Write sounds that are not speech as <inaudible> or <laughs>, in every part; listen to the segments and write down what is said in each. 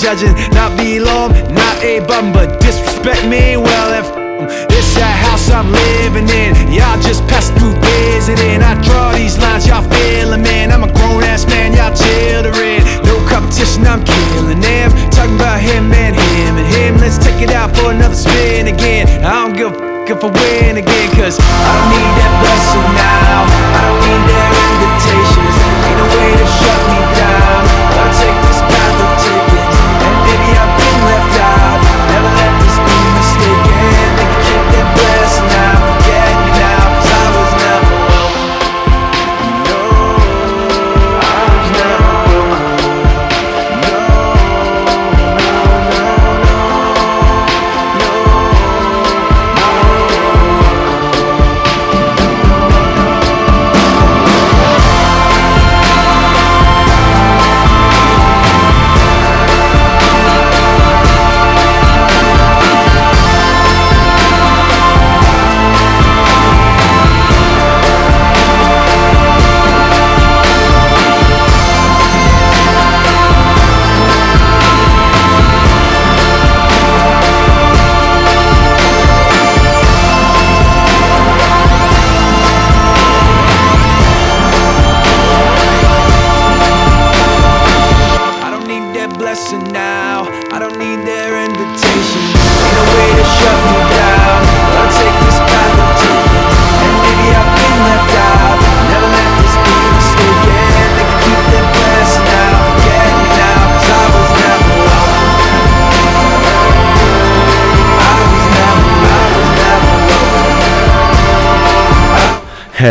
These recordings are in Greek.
judging,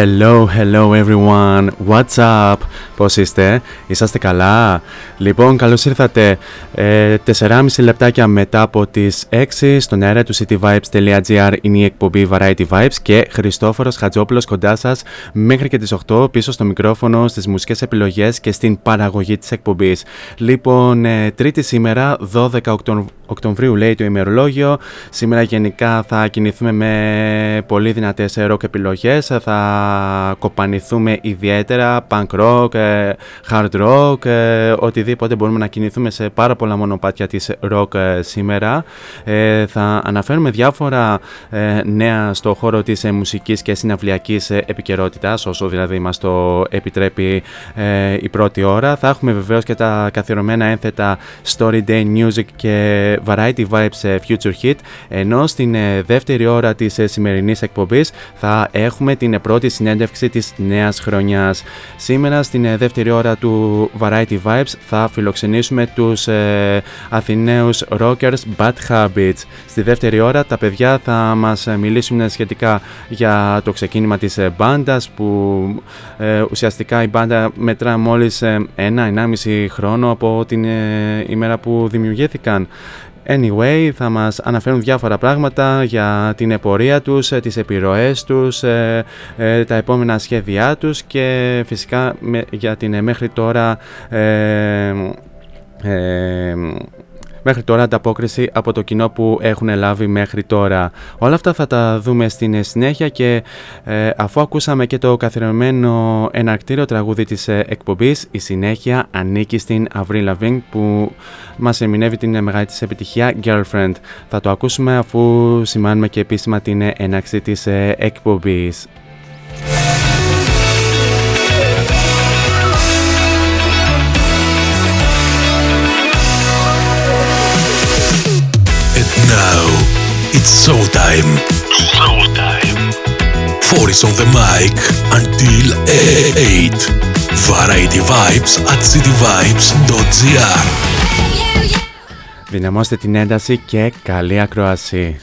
Hello, hello everyone. What's up? Πώς είστε; Είσαστε καλά; Λοιπόν, καλώς ήρθατε ε, 4,5 λεπτάκια μετά από τις 6 στον αέρα του cityvibes.gr είναι η εκπομπή Variety Vibes και Χριστόφορος Χατζόπουλος κοντά σας μέχρι και τις 8 πίσω στο μικρόφωνο, στις μουσικές επιλογές και στην παραγωγή της εκπομπής. Λοιπόν, ε, τρίτη σήμερα, 12 Οκτω... Οκτωβρίου λέει το ημερολόγιο. Σήμερα γενικά θα κινηθούμε με πολύ δυνατές rock επιλογές. Θα κοπανηθούμε ιδιαίτερα punk rock, ε, hard rock, ε, οτιδήποτε μπορούμε να κινηθούμε σε πάρα πολλά μονοπάτια της rock ε, σήμερα. Ε, θα αναφέρουμε διάφορα ε, νέα στο χώρο της ε, μουσικής και συναυλιακής ε, επικαιρότητας, όσο δηλαδή μας το επιτρέπει ε, η πρώτη ώρα. Θα έχουμε βεβαίως και τα καθιερωμένα ένθετα Story Day Music και Variety Vibes ε, Future Hit, ενώ στην ε, δεύτερη ώρα της ε, σημερινής εκπομπής θα έχουμε την ε, πρώτη συνέντευξη της νέας χρονιάς. Σήμερα στην ε, δεύτερη ώρα του Variety Vibes θα φιλοξενήσουμε τους ε, Αθηναίους rockers Bad Habits. Στη δεύτερη ώρα τα παιδιά θα μας ε, μιλήσουν σχετικά για το ξεκίνημα της ε, μπάντας που ε, ουσιαστικά η μπάντα μετρά μόλις ε, ένα-ενάμιση χρόνο από την ε, ημέρα που δημιουργήθηκαν. Anyway, θα μας αναφέρουν διάφορα πράγματα για την επορία τους, ε, τις επιρροές τους, ε, ε, τα επόμενα σχέδιά τους και φυσικά με- για την ε, μέχρι τώρα ε, ε, μέχρι τώρα ανταπόκριση από το κοινό που έχουν λάβει μέχρι τώρα. Όλα αυτά θα τα δούμε στην ε, συνέχεια και ε, αφού ακούσαμε και το καθιερωμένο εναρκτήριο τραγούδι της ε, εκπομπής, η συνέχεια ανήκει στην Avril Lavigne που μας ερμηνεύει την ε, μεγάλη της επιτυχία Girlfriend. Θα το ακούσουμε αφού σημάνουμε και επίσημα την ε, έναρξη της ε, εκπομπής. Now it's showtime. Showtime. Four is on the mic until 8. Variety Vibes at cityvibes.gr Δυναμώστε την ένταση και καλή ακρόαση.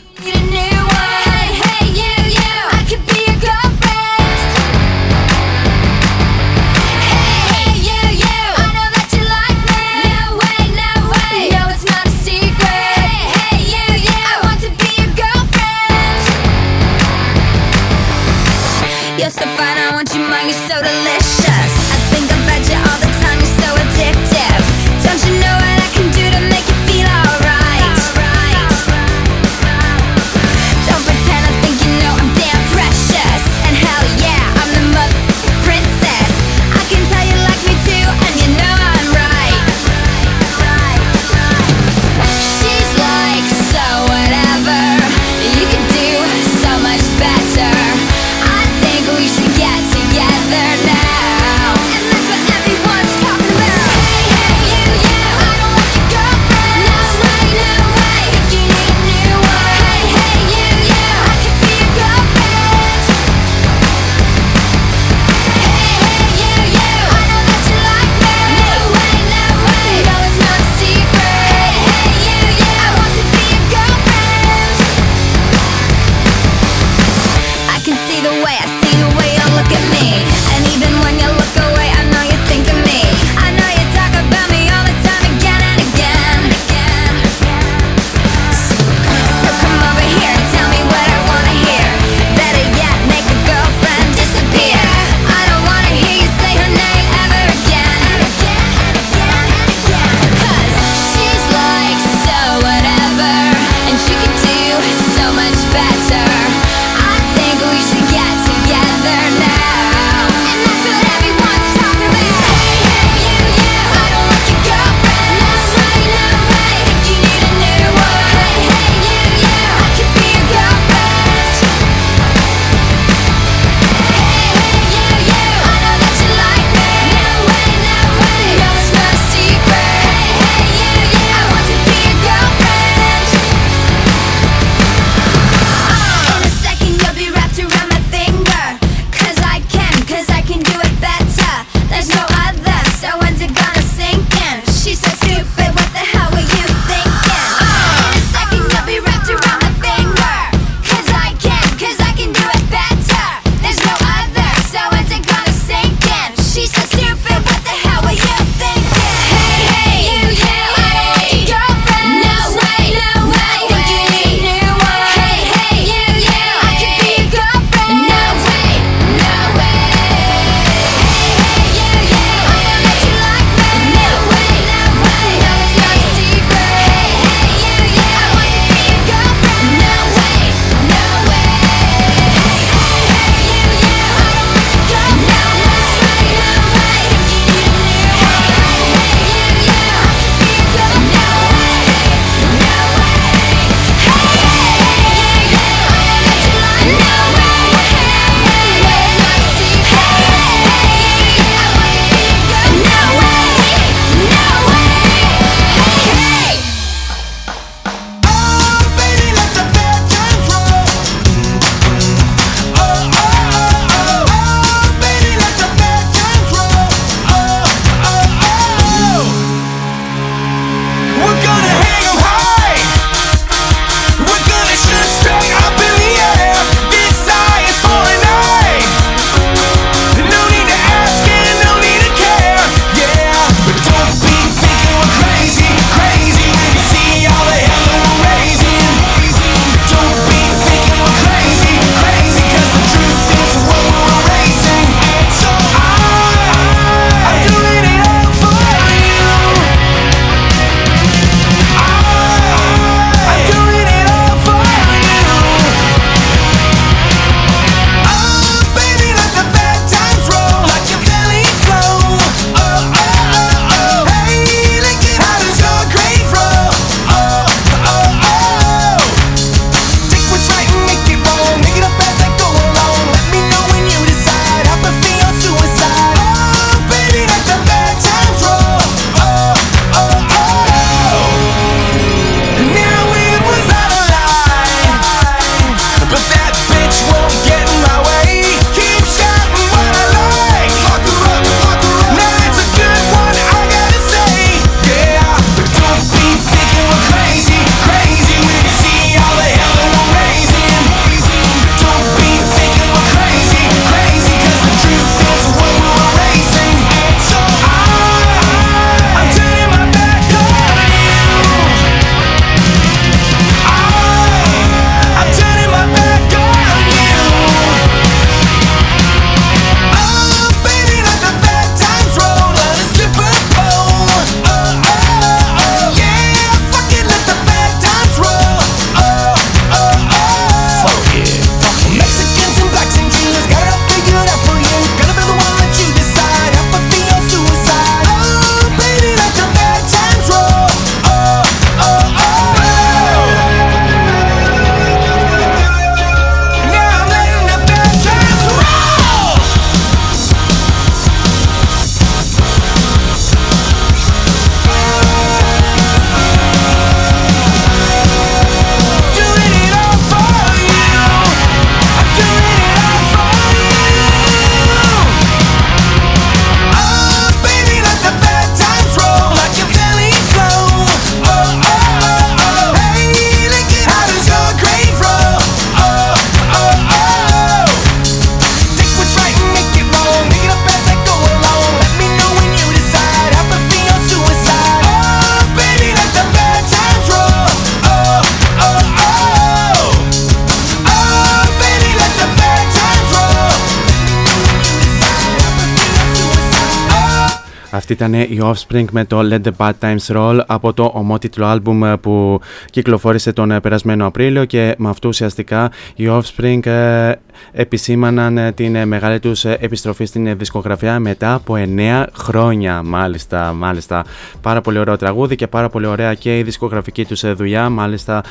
Αυτή ήταν η Offspring με το Let the Bad Times Roll από το ομότιτλο άλμπουμ ε, που κυκλοφόρησε τον ε, περασμένο Απρίλιο και με αυτό ουσιαστικά οι Offspring ε, επισήμαναν την μεγάλη τους επιστροφή στην δισκογραφία μετά από 9 χρόνια. Μάλιστα, μάλιστα. Πάρα πολύ ωραίο τραγούδι και πάρα πολύ ωραία και η δισκογραφική τους δουλειά. Μάλιστα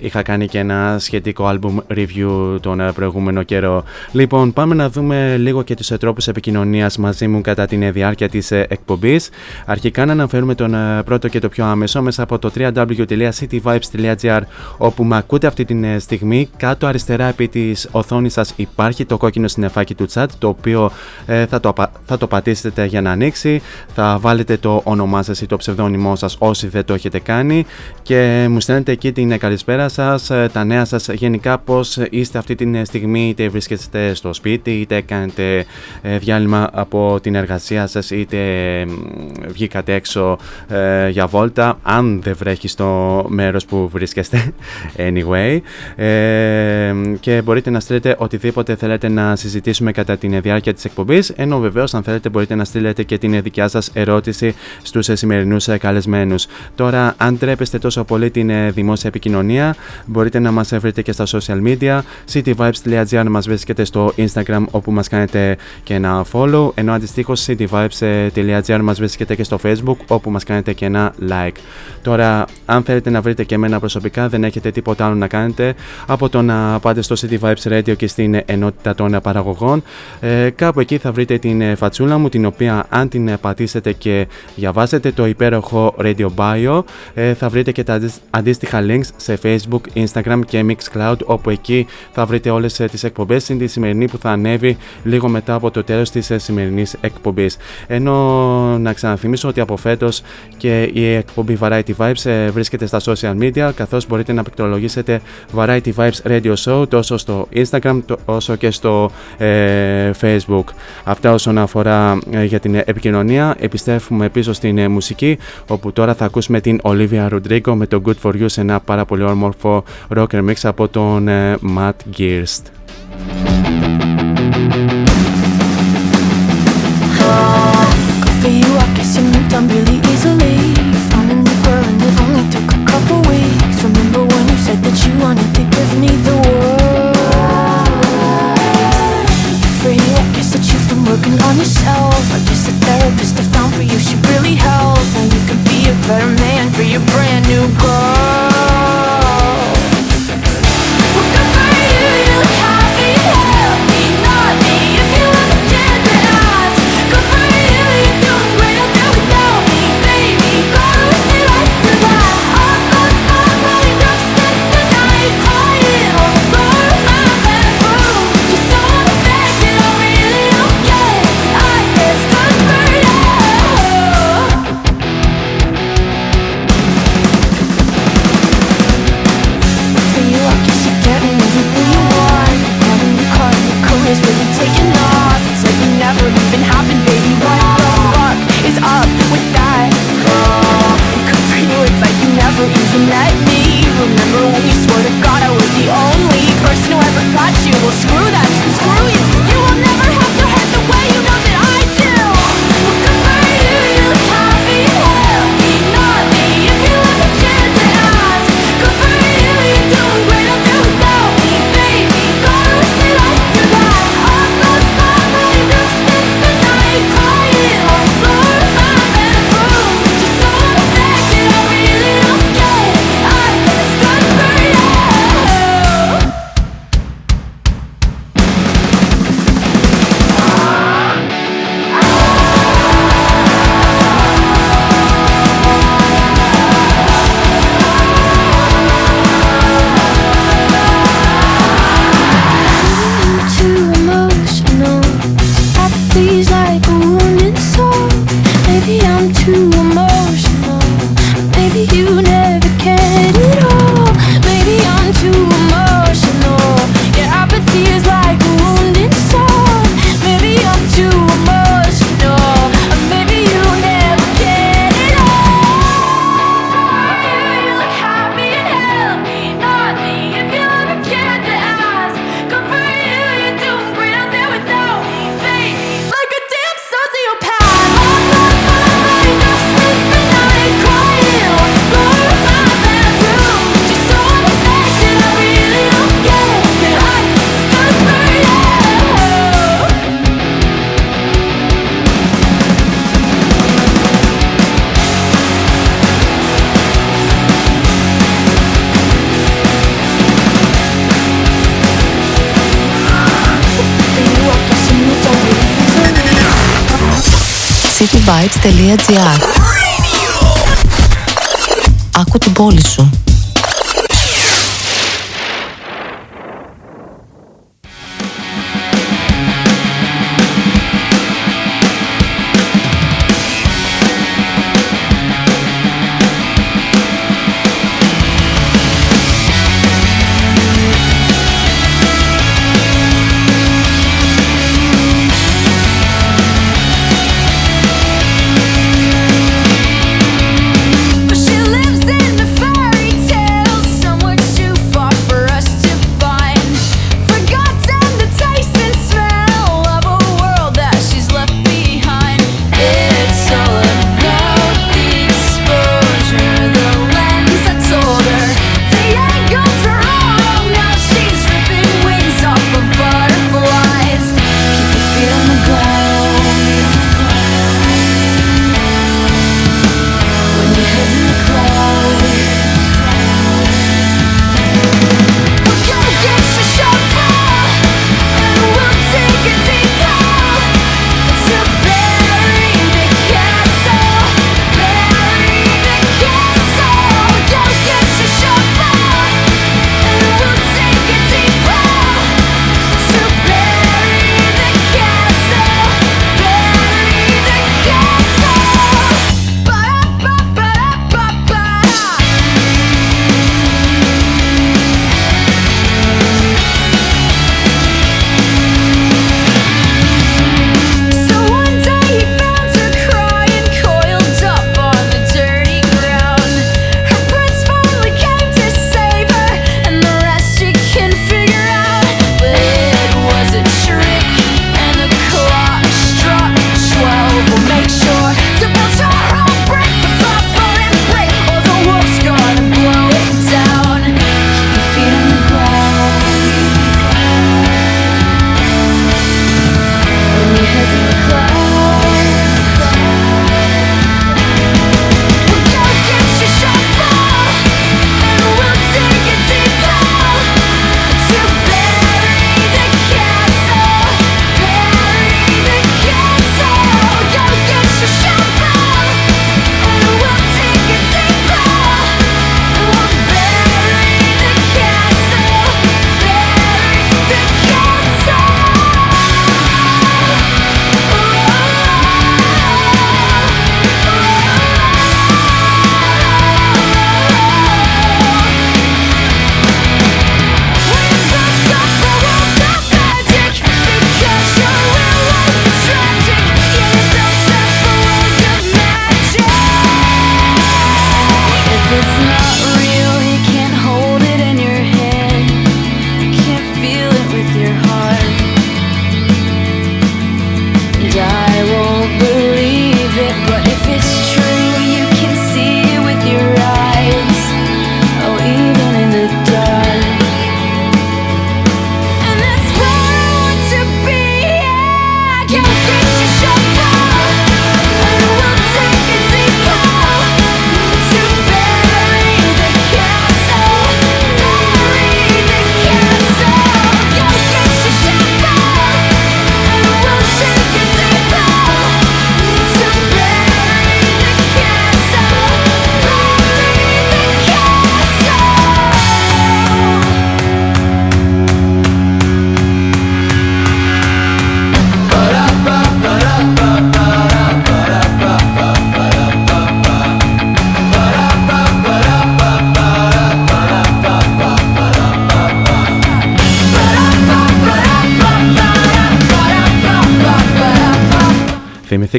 είχα κάνει και ένα σχετικό άλμπουμ review τον προηγούμενο καιρό. Λοιπόν πάμε να δούμε λίγο και τους τρόπους επικοινωνίας μαζί μου κατά την διάρκεια της εκπομπής. Αρχικά να αναφέρουμε τον ε, πρώτο και το πιο άμεσο μέσα από το www.cityvibes.gr όπου με ακούτε αυτή τη ε, στιγμή. Κάτω αριστερά επί της οθόνης σας υπάρχει το κόκκινο συννεφάκι του chat το οποίο ε, θα, το, θα το πατήσετε για να ανοίξει. Θα βάλετε το όνομά σας ή το ψευδόνυμό σας όσοι δεν το έχετε κάνει και μου στέλνετε εκεί την καλησπέρα σας, τα νέα σας γενικά πώς είστε αυτή τη στιγμή είτε βρίσκεστε στο σπίτι είτε κάνετε διάλειμμα από την εργασία σας είτε βγήκατε έξω ε, για βόλτα αν δεν βρέχεις στο μέρος που βρίσκεστε. <laughs> Anyway ε, και μπορείτε να στείλετε οτιδήποτε θέλετε να συζητήσουμε κατά τη διάρκεια της εκπομπής. Ενώ βεβαίως αν θέλετε μπορείτε να στείλετε και την δικιά σας ερώτηση στους σημερινούς καλεσμένους. Τώρα αν τρέπεστε τόσο πολύ την δημόσια επικοινωνία μπορείτε να μας βρείτε και στα social media. cityvibes.gr μας βρίσκεται στο instagram όπου μας κάνετε και ένα follow. Ενώ αντιστοίχως cityvibes.gr μας βρίσκεται και στο facebook όπου μας κάνετε και ένα like. Τώρα αν θέλετε να βρείτε και εμένα προσωπικά δεν έχετε τίποτα άλλο να κάνετε από το να πάτε στο City Vibes Radio και στην ενότητα των παραγωγών. Ε, κάπου εκεί θα βρείτε την φατσούλα μου την οποία αν την πατήσετε και διαβάσετε το υπέροχο Radio Bio ε, θα βρείτε και τα αντίστοιχα links σε Facebook, Instagram και Mixcloud όπου εκεί θα βρείτε όλες ε, τις εκπομπές στην τη σημερινή που θα ανέβει λίγο μετά από το τέλος της σημερινής εκπομπής. Ενώ να ξαναθυμίσω ότι από φέτος και η εκπομπή Variety Vibes ε, βρίσκεται στα social media καθώς μπορείτε να πληκτρολογήσετε Variety Vibes Radio Show τόσο στο Instagram όσο και στο ε, Facebook. Αυτά όσον αφορά ε, για την επικοινωνία. Επιστρέφουμε πίσω στην μουσική όπου τώρα θα ακούσουμε την Olivia Rodrigo με το Good For You σε ένα πάρα πολύ όμορφο rocker mix από τον Matt Gearst.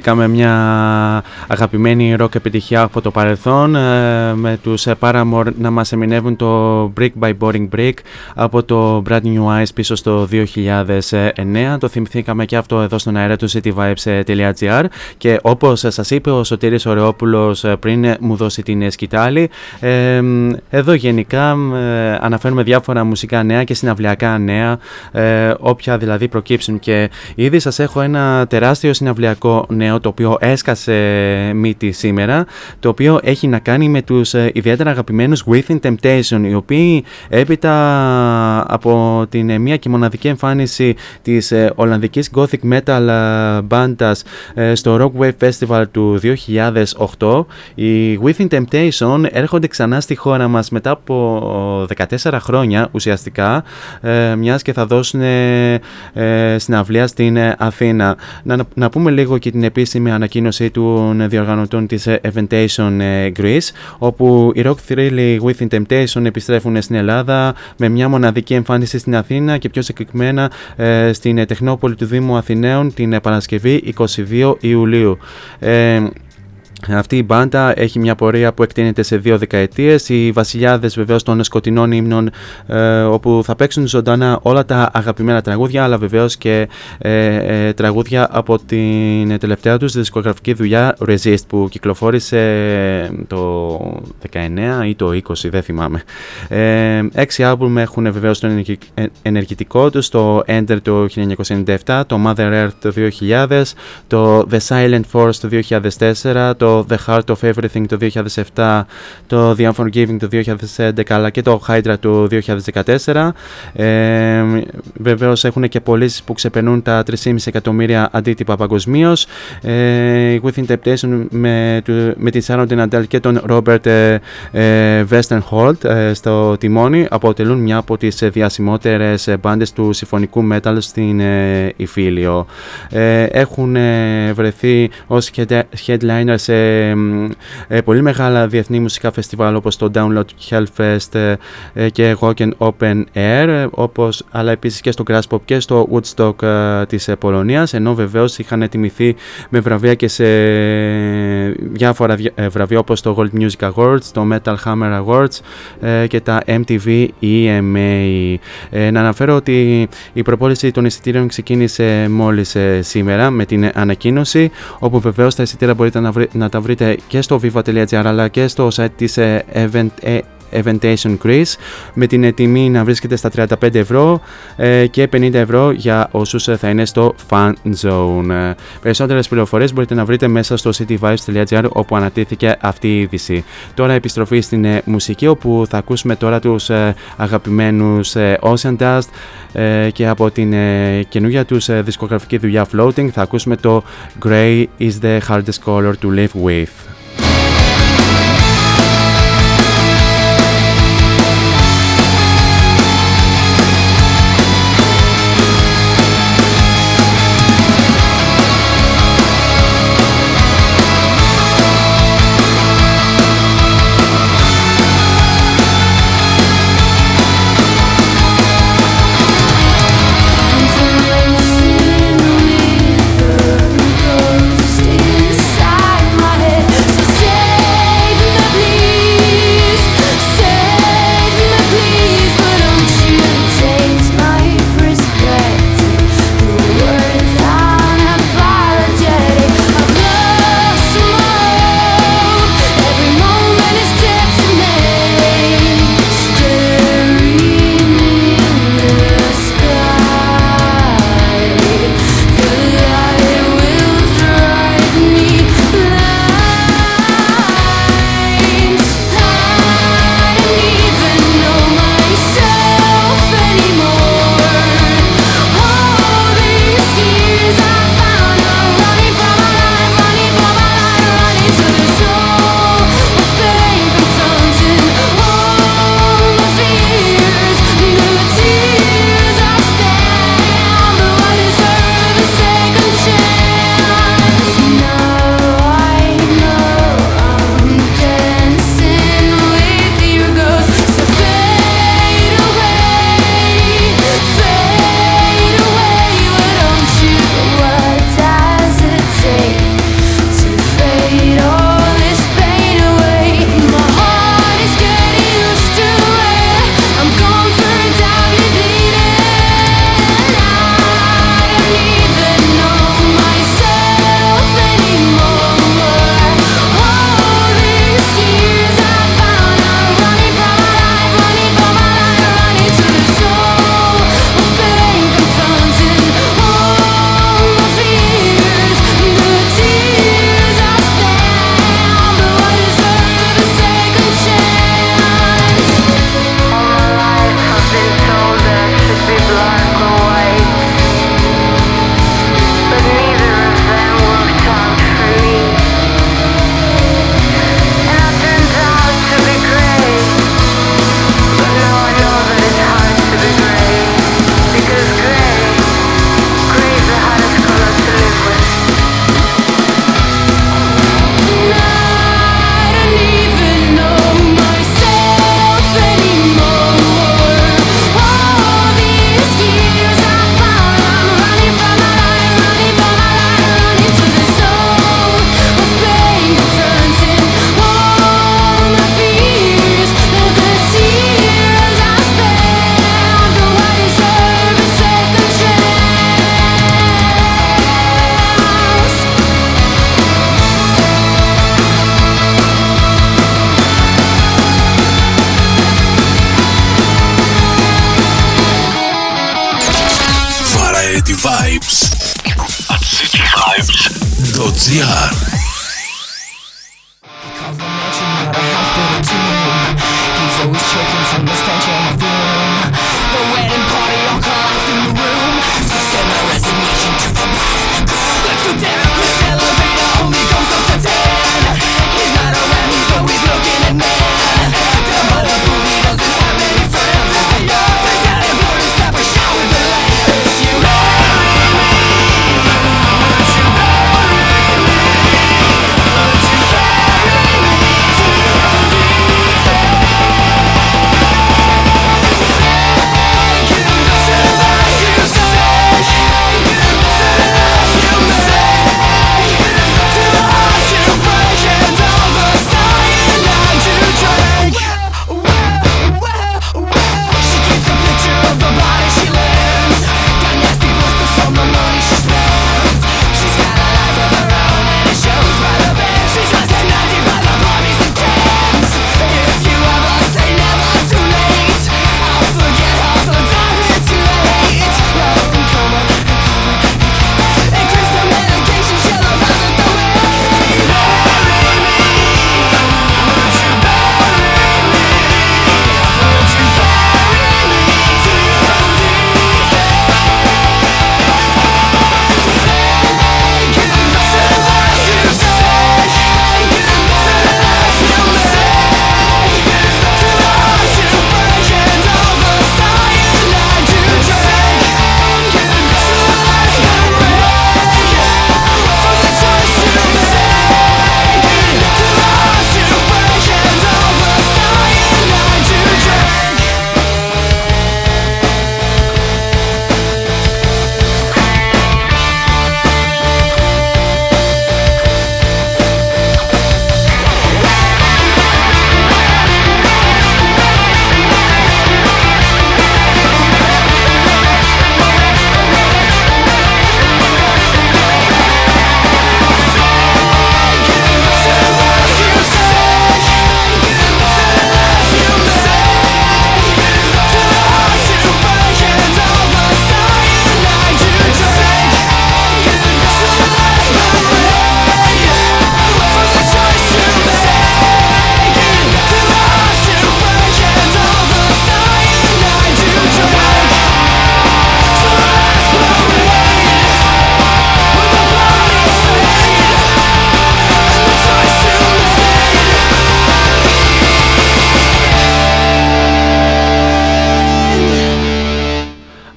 Θυμηθήκαμε μια αγαπημένη rock επιτυχία από το παρελθόν ε, με τους ε, Paramore να μας εμεινεύουν το Brick by Boring Brick από το Brand New Eyes πίσω στο 2009 το θυμηθήκαμε και αυτό εδώ στον αέρα του cityvibes.gr και όπως σας είπε ο Σωτήρης Ωρεόπουλος ε, πριν μου δώσει την σκητάλη εδώ γενικά αναφέρουμε διάφορα μουσικά νέα και συναυλιακά νέα όποια δηλαδή προκύψουν. Και ήδη σας έχω ένα τεράστιο συναυλιακό πιο νέο το οποίο έσκασε μύτη σήμερα το οποίο έχει να κάνει με τους ε, ιδιαίτερα αγαπημένους Within Temptation οι οποίοι έπειτα από την μία και μοναδική εμφάνιση της Ολλανδικής Gothic Metal μπάντας στο Rock Wave Festival του 2008 οι Within Temptation έρχονται ξανά στη χώρα μας μετά από 14 χρόνια ουσιαστικά μιας και θα δώσουν συναυλία στην Αθήνα. Να, να πούμε λίγο και την επίσημη ανακοίνωση των διοργανωτών της Eventation Greece όπου οι Rock Thrill Within Temptation επιστρέφουν στην Ελλάδα με μια μοναδική εμφάνιση στην Αθήνα και πιο συγκεκριμένα στην Τεχνόπολη του Δήμου Αθηναίων την Παρασκευή 22 Ιουλίου. Αυτή η μπάντα έχει μια πορεία που εκτείνεται σε δύο δεκαετίες. Οι βασιλιάδες βεβαίως των σκοτεινών ύμνων, ε, όπου θα παίξουν ζωντανά όλα τα αγαπημένα τραγούδια, αλλά βεβαίως και ε, ε, τραγούδια από την τελευταία τους δισκογραφική δουλειά Resist, που κυκλοφόρησε το 19 ή το 20, δεν θυμάμαι. Ε, έξι άλμπουμ έχουν βεβαίως το ενεργητικό τους, το Ender το 1997, το Mother Earth το 2000, το The Silent Force το 2004, το The Heart of Everything το 2007, το The Unforgiving το 2011 αλλά και το Hydra το 2014. Ε, Βεβαίως έχουν και πωλήσεις που ξεπερνούν τα 3,5 εκατομμύρια αντίτυπα παγκοσμίως. Ε, Within Temptation με, με την Sharon Dinadel και τον Robert ε, ε, Westenholt ε, στο τιμόνι αποτελούν μια από τις διασημότερες μπάντες του συμφωνικού metal στην ε, Ιφίλιο. Ε, έχουν βρεθεί ως headliners σε ε, πολύ μεγάλα διεθνή μουσικά φεστιβάλ όπως το Download Hellfest ε, και Rock Open Air όπως, αλλά επίσης και στο Grass Pop και στο Woodstock ε, της Πολωνίας ενώ βεβαίως είχαν τιμηθεί με βραβεία και σε διάφορα βραβεία όπως το Gold Music Awards, το Metal Hammer Awards και τα MTV EMA. να αναφέρω ότι η προπόληση των εισιτήριων ξεκίνησε μόλις σήμερα με την ανακοίνωση όπου βεβαίως τα εισιτήρια μπορείτε να, να τα βρείτε και στο viva.gr αλλά και στο site της ε, Event, ε, Eventation Greece με την τιμή να βρίσκεται στα 35 ευρώ ε, και 50 ευρώ για όσους θα είναι στο Fan Zone. Περισσότερες πληροφορίες μπορείτε να βρείτε μέσα στο cityvibes.gr όπου ανατήθηκε αυτή η είδηση. Τώρα επιστροφή στην μουσική όπου θα ακούσουμε τώρα τους αγαπημένους Ocean Dust και από την καινούργια τους δισκογραφική δουλειά Floating θα ακούσουμε το Grey is the hardest color to live with.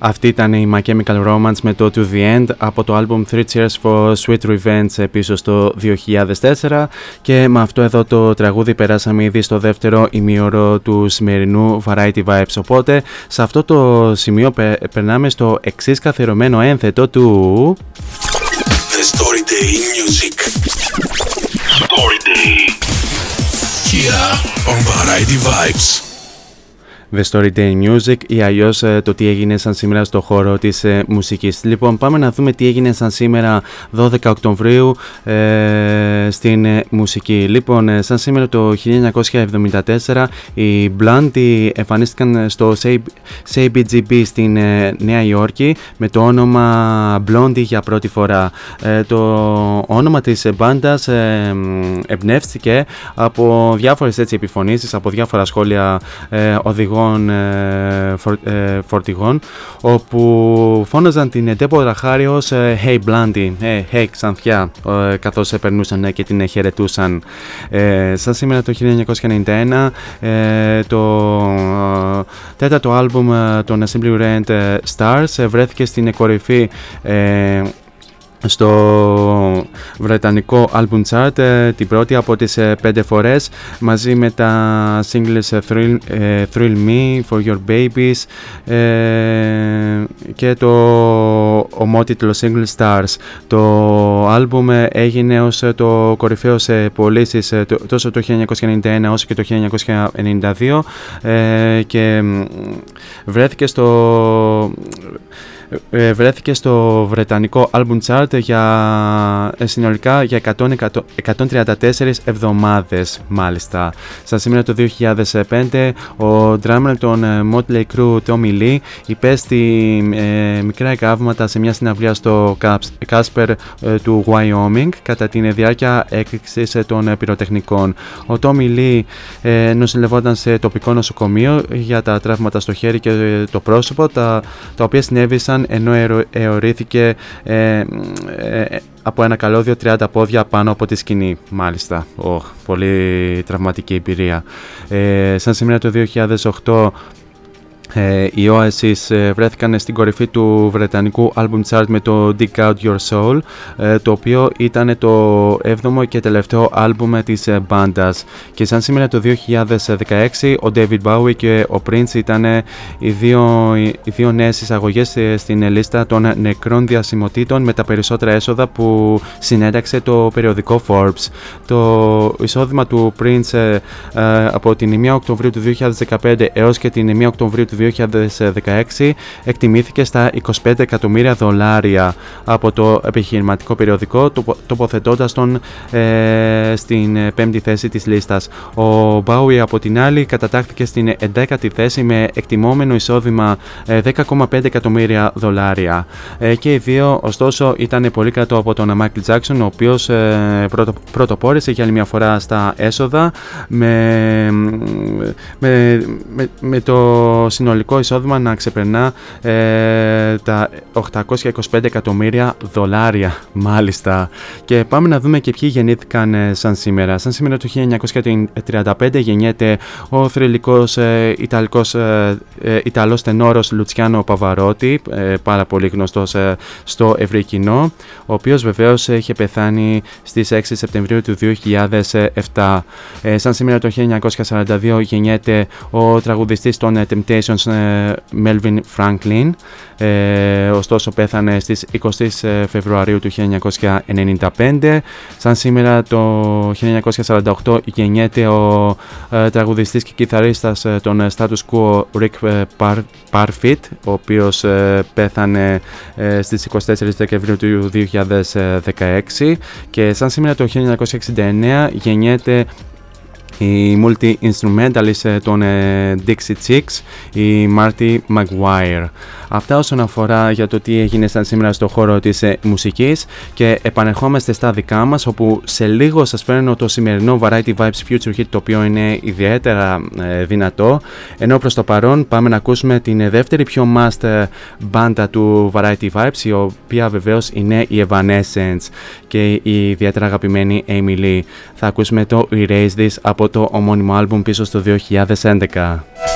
Αυτή ήταν η My Chemical Romance με το To The End από το album Three Cheers for Sweet Revenge πίσω στο 2004 και με αυτό εδώ το τραγούδι περάσαμε ήδη στο δεύτερο ημίωρο του σημερινού Variety Vibes οπότε σε αυτό το σημείο πε- περνάμε στο εξής καθιερωμένο ένθετο του... The Story Day Music. Story Day. Here on Variety Vibes. The Story Day Music ή αλλιώς το τι έγινε σαν σήμερα στο χώρο της ε, μουσικής. Λοιπόν, πάμε να δούμε τι έγινε σαν σήμερα 12 Οκτωβρίου ε, στην ε, μουσική. Λοιπόν, ε, σαν σήμερα το 1974 οι Blondie εμφανίστηκαν στο CBGB στην ε, Νέα Υόρκη με το όνομα Blondie για πρώτη φορά. Ε, το όνομα της μπάντας ε, μ, εμπνεύστηκε από διάφορες έτσι επιφωνήσεις, από διάφορα σχόλια ε, οδηγών ε, φορ- ε, φορτηγών όπου φώναζαν την Ντέπορα Χάρη ως ε, Hey Blondie, ε, Hey Ξανθιά ε, καθώς ε, περνούσαν ε, και την ε, χαιρετούσαν. Ε, σαν σήμερα το 1991 ε, το ε, τέταρτο άλμπουμ ε, των Simply Red ε, Stars ε, βρέθηκε στην κορυφή ε, στο βρετανικό album chart ε, την πρώτη από τις ε, πέντε φορές μαζί με τα singles ε, Thrill, ε, Thrill Me, For Your Babies ε, και το ομότιτλο single Stars. Το album ε, έγινε ως ε, το κορυφαίο σε πωλήσεις ε, το- τόσο το 1991 όσο και το 1992 ε, και μ, βρέθηκε στο ε, βρέθηκε στο βρετανικό album chart για ε, συνολικά για 100, 134 εβδομάδες μάλιστα. Στα σήμερα το 2005 ο drummer των ε, Motley Crue Tommy Lee υπέστη ε, μικρά εγκάβματα σε μια συναυλία στο Casper του Wyoming κατά την διάρκεια έκρηξης των πυροτεχνικών. Ο Tommy Lee νοσηλευόταν σε τοπικό νοσοκομείο για τα τραύματα στο χέρι και το πρόσωπο τα, τα οποία συνέβησαν ενώ εωρήθηκε ε, ε, από ένα καλώδιο 30 πόδια πάνω από τη σκηνή. Μάλιστα, oh, πολύ τραυματική εμπειρία. Ε, σαν σήμερα το 2008 ε, οι Oasis ε, βρέθηκαν στην κορυφή του βρετανικού album chart με το Dig Out Your Soul ε, το οποίο ήταν το 7ο και τελευταίο άλμπουμ της μπάντας και σαν σήμερα το 2016 ο David Bowie και ο Prince ήταν οι δύο, οι δύο νέες εισαγωγές στην λίστα των νεκρών διασημοτήτων με τα περισσότερα έσοδα που συνέταξε το περιοδικό Forbes. Το εισόδημα του Prince από την 1 Οκτωβρίου του 2015 έως και την 1 Οκτωβρίου του 2016 εκτιμήθηκε στα 25 εκατομμύρια δολάρια από το επιχειρηματικό περιοδικό τοποθετώντας τον ε, στην πέμπτη θέση της λίστας. Ο Μπάουι από την άλλη κατατάχθηκε στην 11η θέση με εκτιμόμενο εισόδημα 10,5 ε, εκατομμύρια δολάρια ε, και οι δύο ωστόσο ήταν πολύ κάτω από τον Μάικλ Τζάξον ο οποίος ε, πρωτο, πρωτοπόρησε για άλλη μια φορά στα έσοδα με, με, με, με το συνολικό εισόδημα να ξεπερνά ε, τα 825 εκατομμύρια δολάρια μάλιστα. Και πάμε να δούμε και ποιοι γεννήθηκαν ε, σαν σήμερα. Σαν σήμερα το 1935 γεννιέται ο θρηλυκός ε, Ιταλικός, ε, ε, Ιταλός τενόρος Λουτσιάνο Παβαρότη, πάρα πολύ γνωστός στο ευρύ κοινό, ο οποίος βεβαίως είχε πεθάνει στις 6 Σεπτεμβρίου του 2007. σαν σήμερα το 1942 γεννιέται ο τραγουδιστής των Temptations ε, Melvin Franklin ε, ωστόσο πέθανε στις 20 ε, Φεβρουαρίου του 1995 σαν σήμερα το 1948 γεννιέται ο ε, τραγουδιστής και κιθαρίστας ε, των status quo Rick Parfit ο οποίος πέθανε στις 24 Δεκεμβρίου του 2016 και σαν σήμερα το 1969 γεννιέται η multi-instrumentalist των Dixie Chicks, η Marty McGuire. Αυτά όσον αφορά για το τι έγινε σαν σήμερα στο χώρο της ε, μουσικής και επανερχόμαστε στα δικά μας όπου σε λίγο σας φέρνω το σημερινό Variety Vibes Future Hit το οποίο είναι ιδιαίτερα ε, δυνατό ενώ προς το παρόν πάμε να ακούσουμε την δεύτερη πιο must ε, μπάντα του Variety Vibes η οποία βεβαίως είναι η Evanescence και η ιδιαίτερα αγαπημένη Amy Lee. Θα ακούσουμε το Erase This από το ομώνυμο άλμπουμ πίσω στο 2011.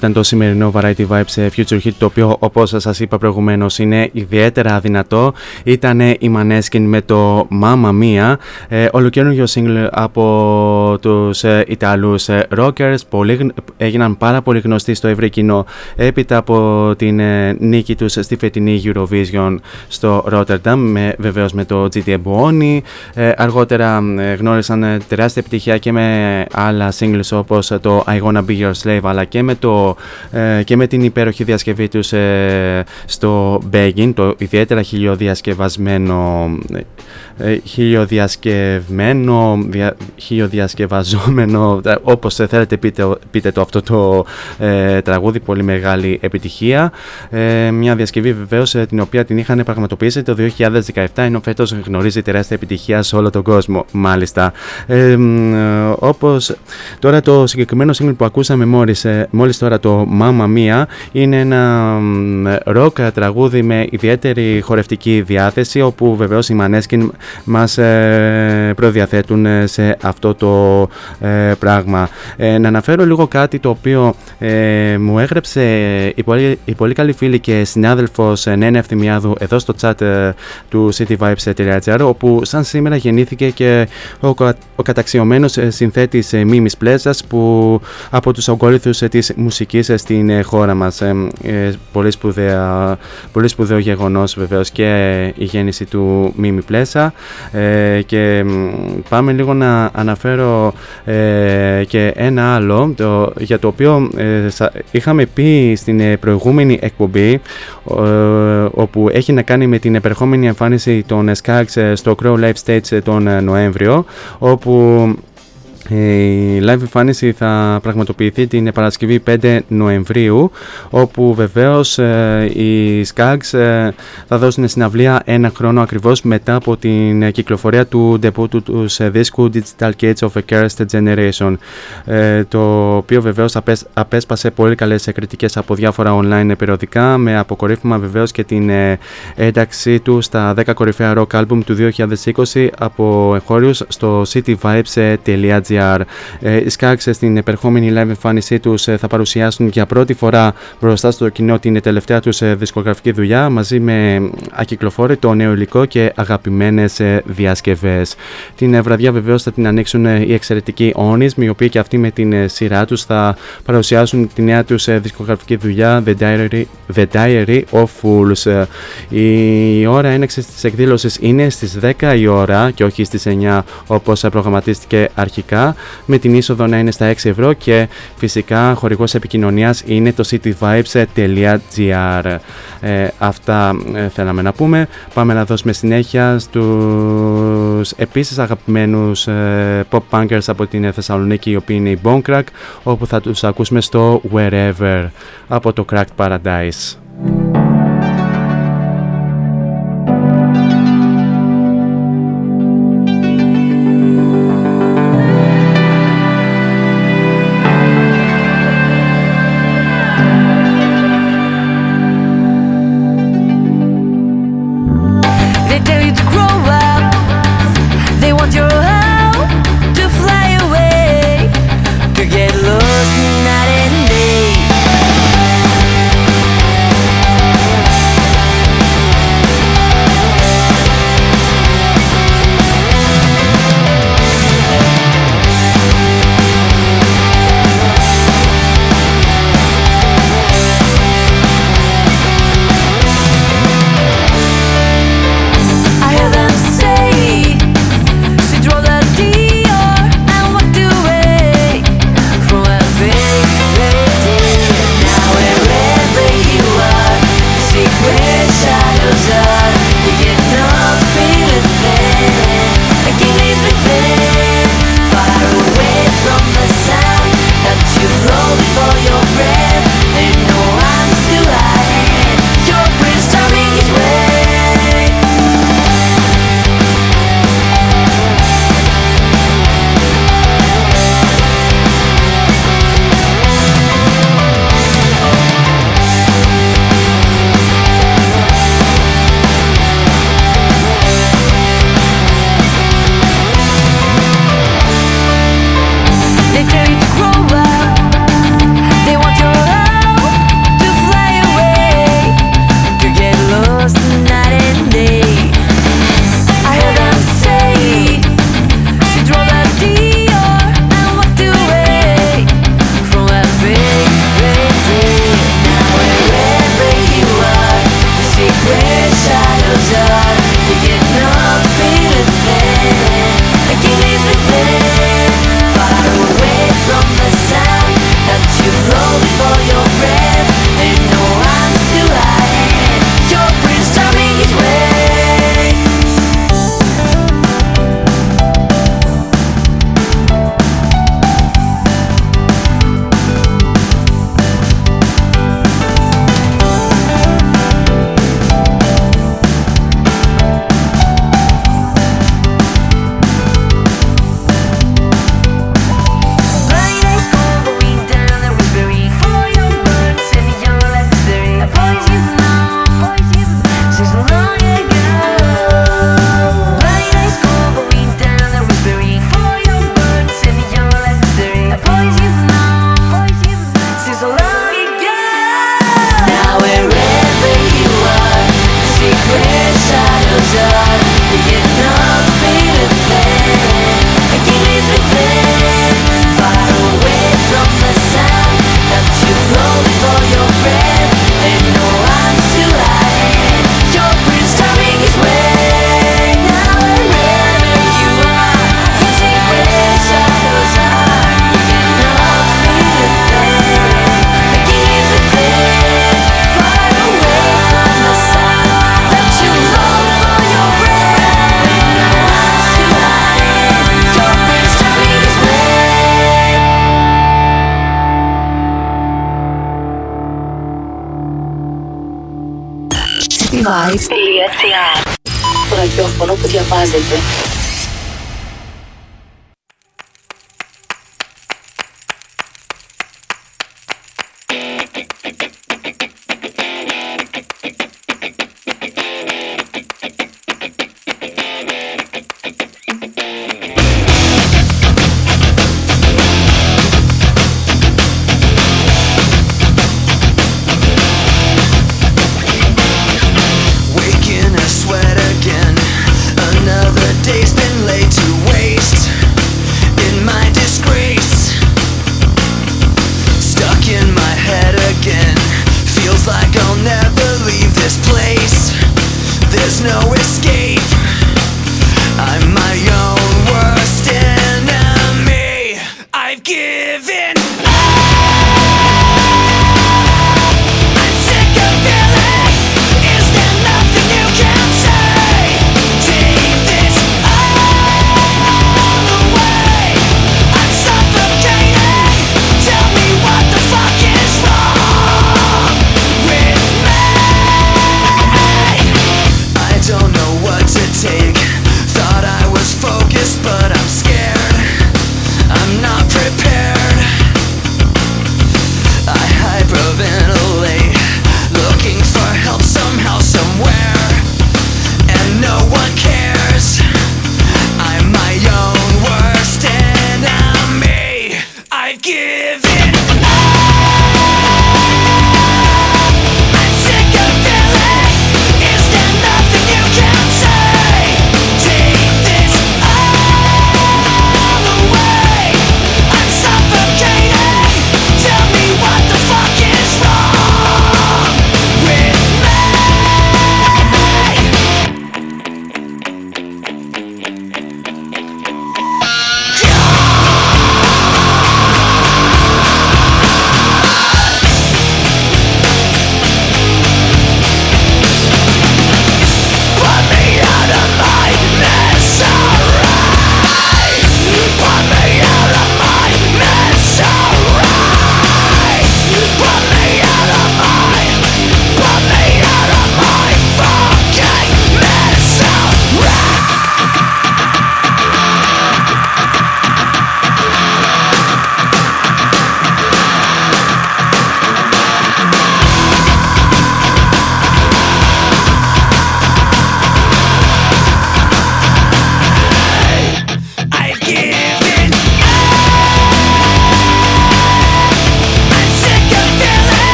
Ήταν το σημερινό Variety Vibes Future Hit το οποίο όπως σας είπα προηγουμένως είναι ιδιαίτερα δυνατό. Ήταν η Maneskin με το Mamma Mia, ε, ολοκαίρινο single από τους ε, Ιταλούς ε, rockers, πολύ, έγιναν πάρα πολύ γνωστοί στο ευρύ κοινό έπειτα από την ε, νίκη τους στη φετινή Eurovision στο Rotterdam, με, βεβαίως με το GTA Buoni. Ε, αργότερα ε, γνώρισαν τεράστια επιτυχία και με άλλα singles όπως το I Wanna Be Your Slave αλλά και με το το, ε, και με την υπέροχη διασκευή τους ε, στο Begging, το ιδιαίτερα χιλιοδιασκευασμένο ε, χιλιοδιασκευμένο, δια, χιλιοδιασκευαζόμενο, ε, όπως θέλετε πείτε, πείτε το αυτό το ε, τραγούδι, πολύ μεγάλη επιτυχία. Ε, μια διασκευή βεβαίως την οποία την είχαν πραγματοποιήσει το 2017, ενώ φέτος γνωρίζει τεράστια επιτυχία σε όλο τον κόσμο, μάλιστα. Ε, όπως τώρα το συγκεκριμένο single που ακούσαμε μόλις, μόλις τώρα το Mamma Mia είναι ένα ροκ τραγούδι με ιδιαίτερη χορευτική διάθεση όπου βεβαίως η Maneskin μας ε, προδιαθέτουν ε, σε αυτό το ε, πράγμα. Να αναφέρω λίγο κάτι το οποίο μου έγραψε η πολύ, η πολύ καλή φίλη και συνάδελφος Νένα Ευθυμιάδου εδώ στο chat του cityvibes.gr όπου σαν σήμερα γεννήθηκε και ο, ο καταξιωμένος συνθέτης Μίμης Πλέζας που από τους ογκόληθους της μουσικής στην χώρα μας. Πολύ, σπουδαία, πολύ σπουδαίο γεγονός βεβαίως και η γέννηση του Μίμη Πλέσα ε, και πάμε λίγο να αναφέρω ε, και ένα άλλο το, για το οποίο ε, είχαμε πει στην προηγούμενη εκπομπή όπου έχει να κάνει με την επερχόμενη εμφάνιση των Skags στο Crow Live Stage τον Νοέμβριο όπου η live εμφάνιση θα πραγματοποιηθεί την Παρασκευή 5 Νοεμβρίου όπου βεβαίως ε, οι Skags ε, θα δώσουν συναυλία ένα χρόνο ακριβώς μετά από την κυκλοφορία του ντεπού τους σε δίσκου Digital Gates of a Cursed Generation ε, το οποίο βεβαίως απέσπασε πολύ καλές κριτικές από διάφορα online περιοδικά με αποκορύφωμα βεβαίως και την ένταξή του στα 10 κορυφαία rock album του 2020 από εγχώριους στο cityvibes.gr ε, οι Skags στην επερχόμενη live εμφάνισή τους ε, θα παρουσιάσουν για πρώτη φορά μπροστά στο κοινό την τελευταία τους ε, δισκογραφική δουλειά μαζί με ακυκλοφόρητο νέο υλικό και αγαπημένες διασκευές. Την βραδιά βεβαίως θα την ανοίξουν οι εξαιρετικοί Onis, οι οποίοι και αυτοί με την σειρά τους θα παρουσιάσουν τη νέα τους δισκογραφική δουλειά The Diary, The Diary of Fools. Η ώρα έναξης της εκδήλωσης είναι στις 10 η ώρα και όχι στις 9 όπως προγραμματίστηκε αρχικά με την είσοδο να είναι στα 6 ευρώ και φυσικά χορηγός επικοινωνίας είναι το cityvibes.gr ε, Αυτά ε, θέλαμε να πούμε. Πάμε να δώσουμε συνέχεια στους επίσης αγαπημένους ε, pop punkers από την Θεσσαλονίκη οι οποίοι είναι οι Crack όπου θα τους ακούσουμε στο Wherever από το Cracked Paradise.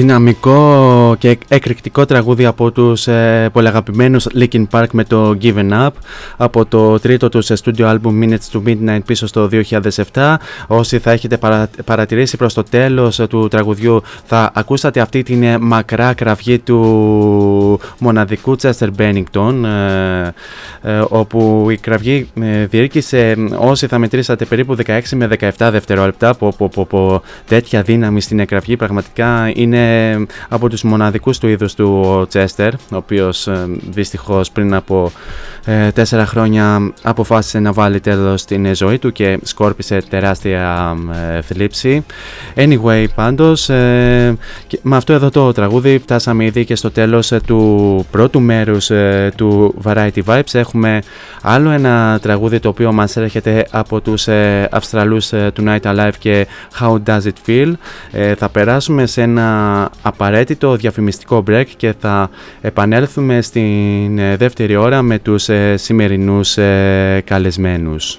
Δυναμικό και εκρηκτικό τραγούδι από τους ε, πολυαγαπημένους Linkin Park με το Given Up. Από το τρίτο τους studio album Minutes to Midnight πίσω στο 2007 όσοι θα έχετε παρα, παρατηρήσει προς το τέλος ε, του τραγουδιού θα ακούσατε αυτή την ε, μακρά κραυγή του μοναδικού Chester Bennington ε, ε, όπου η κραυγή ε, διήρκησε όσοι θα μετρήσατε περίπου 16 με 17 δευτερόλεπτα. Πω, πω, πω, πω, τέτοια δύναμη στην κραυγή πραγματικά είναι από τους μοναδικούς του είδους του ο Chester ο οποίος ε, δυστυχώς πριν από ε, τέσσερα χρόνια αποφάσισε να βάλει τέλος στην ε, ζωή του και σκόρπισε τεράστια ε, θλίψη. Anyway, πάντως, ε, και με αυτό εδώ το τραγούδι φτάσαμε ήδη και στο τέλος ε, του πρώτου μέρους ε, του Variety Vibes. Έχουμε άλλο ένα τραγούδι το οποίο μας έρχεται από τους ε, Αυστραλούς ε, του Night Alive και How Does It Feel. Ε, θα περάσουμε σε ένα απαραίτητο διαφημιστικό break και θα επανέλθουμε στην ε, δεύτερη ώρα με τους ε, σημερινούς ε, καλεσμένους.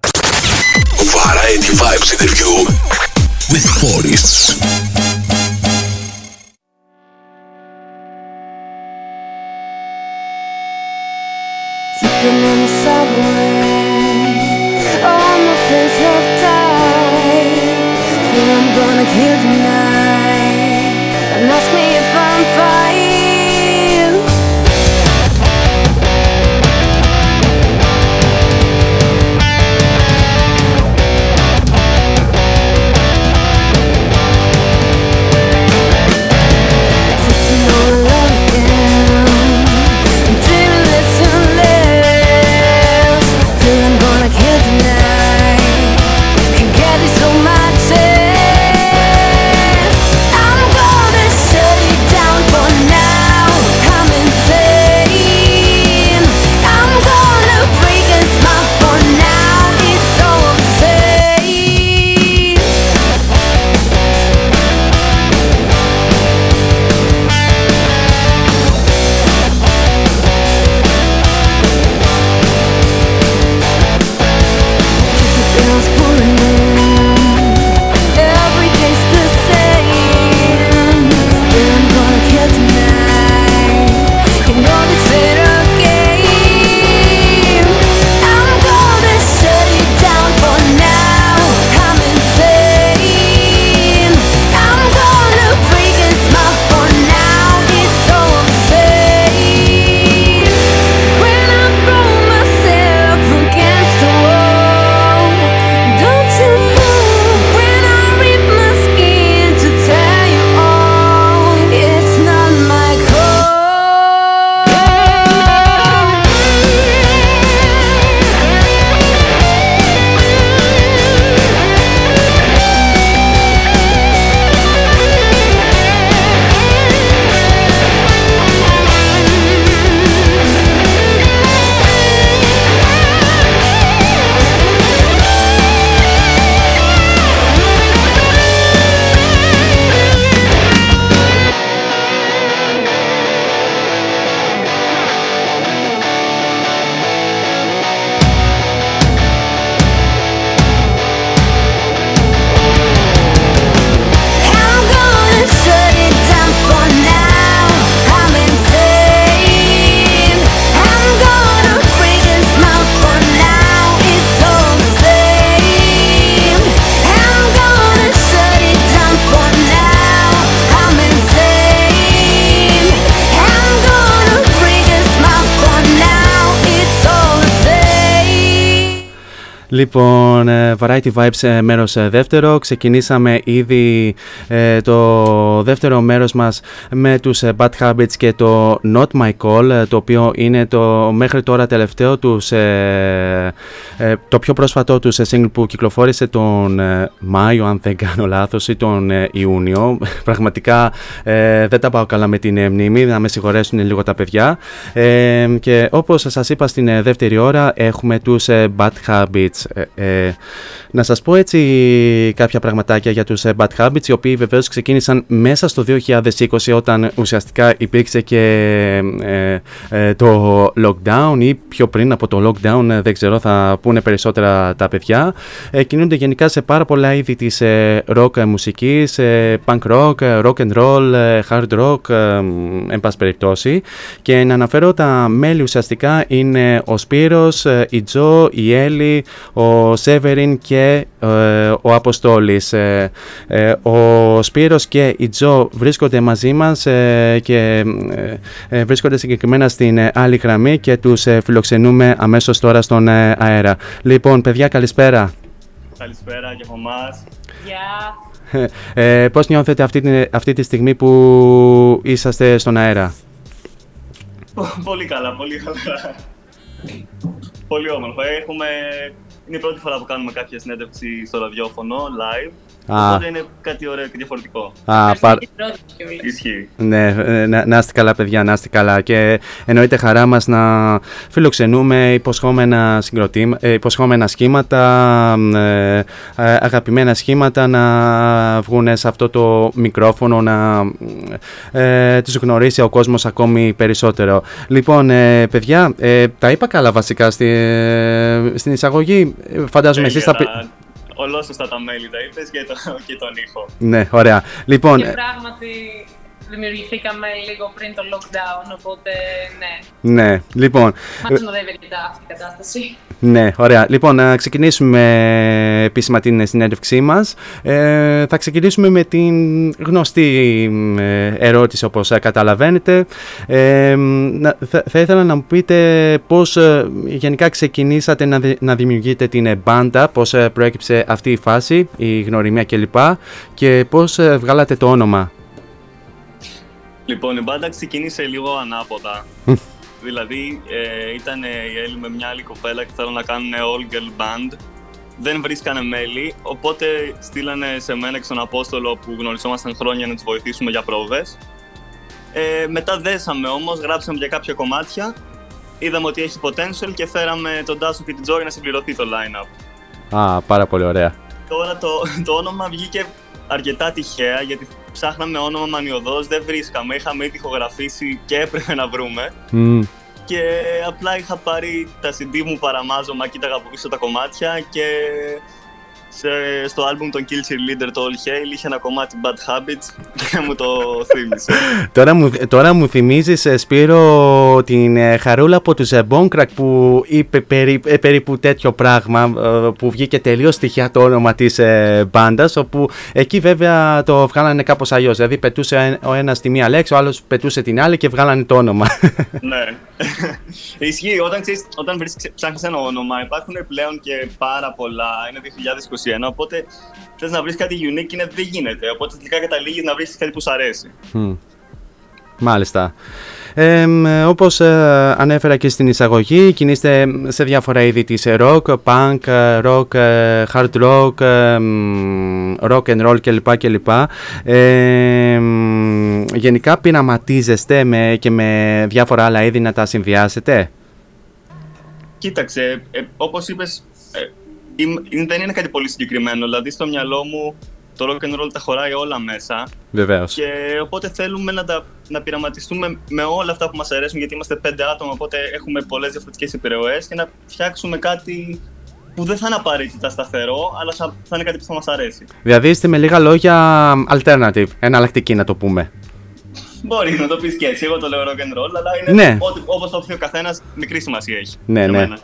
Variety Vibes interview with Boris. Sleeping in the subway All my friends have died. Feel I'm gonna kill Λοιπόν, ε, Variety Vibes ε, μέρος ε, δεύτερο. Ξεκινήσαμε ήδη ε, το δεύτερο μέρος μας με τους ε, Bad Habits και το Not My Call, ε, το οποίο είναι το μέχρι τώρα τελευταίο τους, ε, ε, το πιο πρόσφατό τους ε, single που κυκλοφόρησε τον ε, Μάιο, αν δεν κάνω λάθος, ή τον ε, Ιούνιο. <laughs> Πραγματικά ε, δεν τα πάω καλά με την ε, μνήμη, να με συγχωρέσουν λίγο τα παιδιά. Ε, και όπως σας είπα στην ε, δεύτερη ώρα έχουμε τους ε, Bad Habits. Ε, ε, να σας πω έτσι κάποια πραγματάκια για τους ε, Bad Habits, οι οποίοι βεβαίως ξεκίνησαν μέσα στο 2020 όταν ουσιαστικά υπήρξε και ε, ε, το lockdown ή πιο πριν από το lockdown, ε, δεν ξέρω, θα πούνε περισσότερα τα παιδιά. Ε, κινούνται γενικά σε πάρα πολλά είδη της ε, rock ε, μουσικής, ε, punk rock, ε, rock and roll, ε, hard rock, ε, εν πάση περιπτώσει. Και να αναφέρω τα μέλη ουσιαστικά είναι ο Σπύρος, ε, η Τζο, η Έλλη, ο Σέβεριν και ε, ο Αποστόλης. Ε, ε, ο Σπύρος και η Τζο βρίσκονται μαζί μας ε, και ε, ε, βρίσκονται συγκεκριμένα στην ε, άλλη γραμμή και τους ε, φιλοξενούμε αμέσως τώρα στον ε, αέρα. Λοιπόν, παιδιά, καλησπέρα. Καλησπέρα και από εμάς. Γεια. Ε, πώς νιώθετε αυτή, την- αυτή τη στιγμή που είσαστε στον αέρα; πολύ καλά, πολύ καλά. πολύ όμορφα. Έχουμε... Είναι η πρώτη φορά που κάνουμε κάποια συνέντευξη στο ραδιόφωνο, live. Α. Οπότε είναι κάτι ωραίο και διαφορετικό. Α, παρ- Ισχύει. Ναι, ε, να, να είστε καλά παιδιά, να είστε καλά και εννοείται χαρά μας να φιλοξενούμε υποσχόμενα, συγκροτήμα, ε, υποσχόμενα σχήματα, ε, ε, αγαπημένα σχήματα να βγουν σε αυτό το μικρόφωνο, να ε, τους γνωρίσει ο κόσμος ακόμη περισσότερο. Λοιπόν, ε, παιδιά, ε, τα είπα καλά βασικά στη, ε, στην εισαγωγή, Ε, φαντάζομαι εσείς τα... πει- Ολόσωστα τα μέλη τα είπες και, το, και τον ήχο. Ναι, ωραία. Λοιπόν, Και ε, πράγματι δημιουργηθήκαμε λίγο πριν το lockdown, οπότε ναι, ναι, λοιπόν... μας συνοδεύει αρκετά αυτή η κατάσταση. Ναι, ωραία. Λοιπόν, να ξεκινήσουμε επίσημα την συνέντευξή μας. Ε, θα ξεκινήσουμε με την γνωστή ε, ερώτηση, όπως ε, καταλαβαίνετε. Ε, να- θα, θα ήθελα να μου πείτε πώς ε, γενικά ξεκινήσατε να, δη- να δημιουργείτε την ε, μπάντα, πώς ε, προέκυψε αυτή η φάση, η γνωριμία κλπ. Και πώς ε, βγάλατε το όνομα. Λοιπόν, η μπάντα ξεκίνησε λίγο ανάποδα. δηλαδή, ε, ήταν η Έλλη με μια άλλη κοπέλα και θέλουν να κάνουν all girl band. Δεν βρίσκανε μέλη, οπότε στείλανε σε μένα και στον Απόστολο που γνωριζόμασταν χρόνια να τους βοηθήσουμε για πρόβες. Ε, μετά δέσαμε όμως, γράψαμε για κάποια κομμάτια. Είδαμε ότι έχει potential και φέραμε τον Τάσο και την Τζόρι να συμπληρωθεί το line-up. Α, πάρα πολύ ωραία. Τώρα το, το όνομα βγήκε αρκετά τυχαία γιατί ψάχναμε όνομα μανιωδώς, δεν βρίσκαμε. Είχαμε ήδη ηχογραφήσει και έπρεπε να βρούμε. Μμ. Και απλά είχα πάρει τα CD μου παραμάζωμα, κοίταγα από πίσω τα κομμάτια και σε, στο άλμπουμ των Kill Cheerleader το All Hail είχε ένα κομμάτι Bad Habits και μου το θύμισε. Τώρα μου, τώρα μου θυμίζεις, ε, Σπύρο, την ε, χαρούλα από τους ε, Bonecrack που είπε περί, ε, περίπου τέτοιο πράγμα ε, που βγήκε τελείως τυχαία το όνομα της ε, μπάντας όπου εκεί βέβαια το βγάλανε κάπως αλλιώς δηλαδή πετούσε ο ένας τη μία λέξη, ο άλλος πετούσε την άλλη και βγάλανε το όνομα <laughs> ναι. Ισχύει, όταν, ξέρεις, όταν βρίσκεις, ψάχνεις ένα όνομα υπάρχουν πλέον και πάρα πολλά, είναι 2021, οπότε θες να βρεις κάτι unique και είναι, δεν γίνεται, οπότε τελικά καταλήγεις να βρεις κάτι που σου αρέσει. Μμ. Μάλιστα. Ε, μ, όπως ε, ανέφερα και στην εισαγωγή, κινείστε σε διάφορα είδη της ε, rock, punk, ε, rock, ε, hard rock, ε, μ, rock and roll κλπ. κλπ. Ε, μ, γενικά πειραματίζεστε με, και με διάφορα άλλα είδη να τα συνδυάσετε. Κοίταξε, ε, όπως είπες, ε, είμαι- είναι- δεν είναι κάτι πολύ συγκεκριμένο, δηλαδή στο μυαλό μου το rock and roll τα χωράει όλα μέσα Βεβαίως. και οπότε θέλουμε να, τα, να πειραματιστούμε με όλα αυτά που μας αρέσουν γιατί είμαστε πέντε άτομα, οπότε έχουμε πολλές διαφορετικές επιρροές και να φτιάξουμε κάτι που δεν θα είναι απαραίτητα σταθερό, αλλά θα θα είναι κάτι που θα μας αρέσει. Δηλαδή είστε με λίγα λόγια alternative, εναλλακτική να το πούμε. Μπορεί να το πεις και έτσι, εγώ το λέω rock and roll, αλλά είναι Ναι. ό,τι, όπως το πει ο καθένας, μικρή σημασία έχει. Ναι, για ναι. μένα.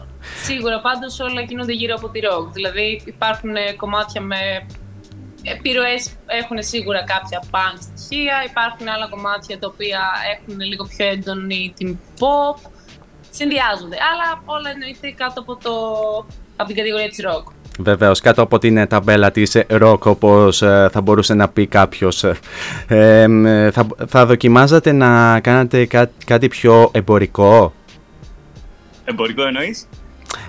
Σίγουρα πάντως όλα κινούνται γύρω από τη rock. Δηλαδή υπάρχουν ε, κομμάτια με επιρροές, έχουν σίγουρα κάποια punk στοιχεία, υπάρχουν άλλα κομμάτια τα οποία έχουν λίγο πιο έντονη την pop. Συνδυάζονται, αλλά όλα εννοείται κάτω από, το, από την κατηγορία της rock. Βεβαίως, κάτω από την ε, ταμπέλα της rock, όπως θα μπορούσε να πει κάποιος. θα, θα δοκιμάζατε να κάνετε κά- κάτι πιο εμπορικό; Εμπορικό εννοείς;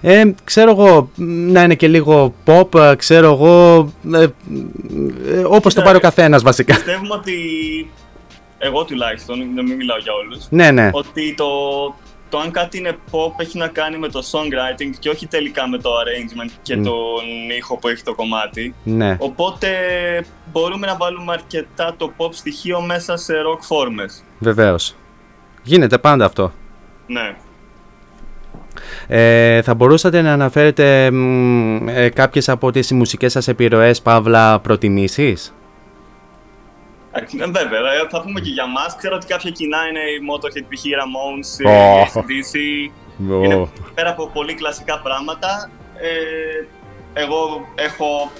Ε, ξέρω εγώ, μ, να είναι και λίγο pop, ε, ξέρω εγώ, ε, ε, όπως το πάρει ο καθένας βασικά. Πιστεύουμε ότι εγώ τουλάχιστον, να μην μιλάω για όλους, Ναι, ναι. ότι το, το αν κάτι είναι pop έχει να κάνει με το songwriting και όχι τελικά με το arrangement και Μμ. τον ήχο που έχει το κομμάτι. Ναι. Οπότε μπορούμε να βάλουμε αρκετά το pop στοιχείο μέσα σε rock φόρμες. Βεβαίως. Γίνεται πάντα αυτό. Ναι. Ε, θα μπορούσατε να αναφέρετε μ, ε, κάποιες από τις μουσικές σας επιρροές, παύλα, προτιμήσεις; Ε, Βέβαια, ε, θα πούμε και για μας. Ξέρω ότι κάποια κοινά είναι η Motorhead, π.χ. η Ramones, η Ω. AC/DC. Ω. Είναι πέρα από πολύ κλασικά πράγματα. Ε, εγώ έχω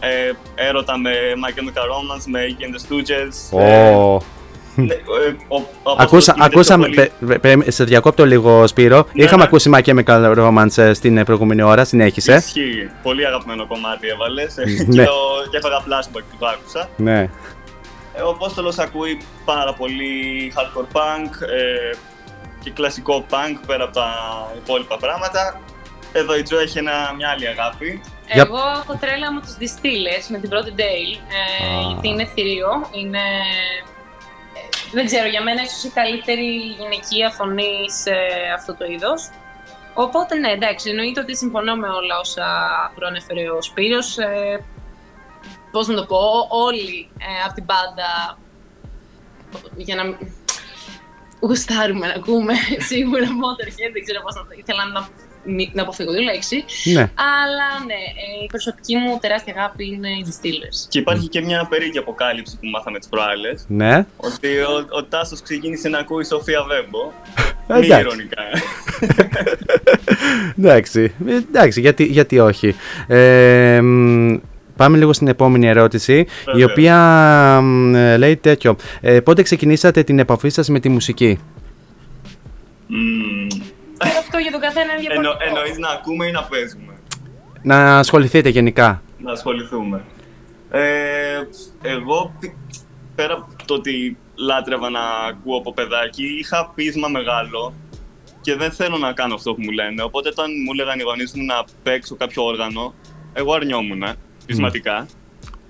ε, έρωτα με My Chemical Romance, με Iggy and the Stooges. Ε, Ω. ναι, ε, ο- ο Απόστολος Ακούσα, κινείται ακούσαμε, πιο πολύ- πε- πε- πε- σε διακόπτω λίγο Σπύρο, Ναι, είχαμε ναι. ακούσει My Chemical Romance ε, στην ε, προηγούμενη ώρα, συνέχισε. Ισχύει. Πολύ αγαπημένο κομμάτι έβαλες. Ναι. <laughs> και, το, και έφαγα flashback που το άκουσα. Ναι. Ε, Ο Απόστολος ακούει πάρα πολύ hardcore punk ε, και κλασικό punk πέρα από τα υπόλοιπα πράγματα. Εδώ η Τζο έχει ένα, μια άλλη αγάπη. Για- Εγώ έχω τρέλα με τους Distillers, με την πρώτη Dale, ε, Α. γιατί είναι θηρίο, είναι... ε, Δεν ξέρω, για μένα ίσως η καλύτερη γυναικεία φωνή σε αυτό το είδος. Οπότε ναι, εντάξει, εννοείται ότι συμφωνώ με όλα όσα προανέφερε ο Σπύρος. Ε, πώς να το πω, όλοι ε, από την πάντα, για να μην- γουστάρουμε να ακούμε <laughs> σίγουρα <laughs> Motorhead, δεν ξέρω πώς να το ήθελα να, μη- να αποφύγω τη λέξη. Ναι. Αλλά ναι, ε, η προσωπική μου τεράστια αγάπη είναι οι Distillers. Και υπάρχει και μια περίεργη αποκάλυψη που μάθαμε τις προάλλες. Ναι. Ότι ο, ο Τάσος ξεκίνησε να ακούει Σοφία Βέμπο. Ε, Μη εντάξει. ηρωνικά. <laughs> Εντάξει, ε, εντάξει γιατί, γιατί όχι. Ε, μ, πάμε λίγο στην επόμενη ερώτηση, η Βέβαια. οποία μ, ε, λέει τέτοιο. Ε, πότε ξεκινήσατε την επαφή σας με τη μουσική; Μμμ. Και αυτό για τον καθένα είναι Εννο, διαφορετικό. εννοείς να ακούμε ή να παίζουμε; Να ασχοληθείτε γενικά. Να ασχοληθούμε. Ε, εγώ, π- πέρα από το ότι λάτρευα να ακούω από παιδάκι, είχα πείσμα μεγάλο και δεν θέλω να κάνω αυτό που μου λένε. Οπότε όταν μου έλεγαν οι γονείς μου να παίξω κάποιο όργανο, εγώ αρνιόμουν πεισματικά.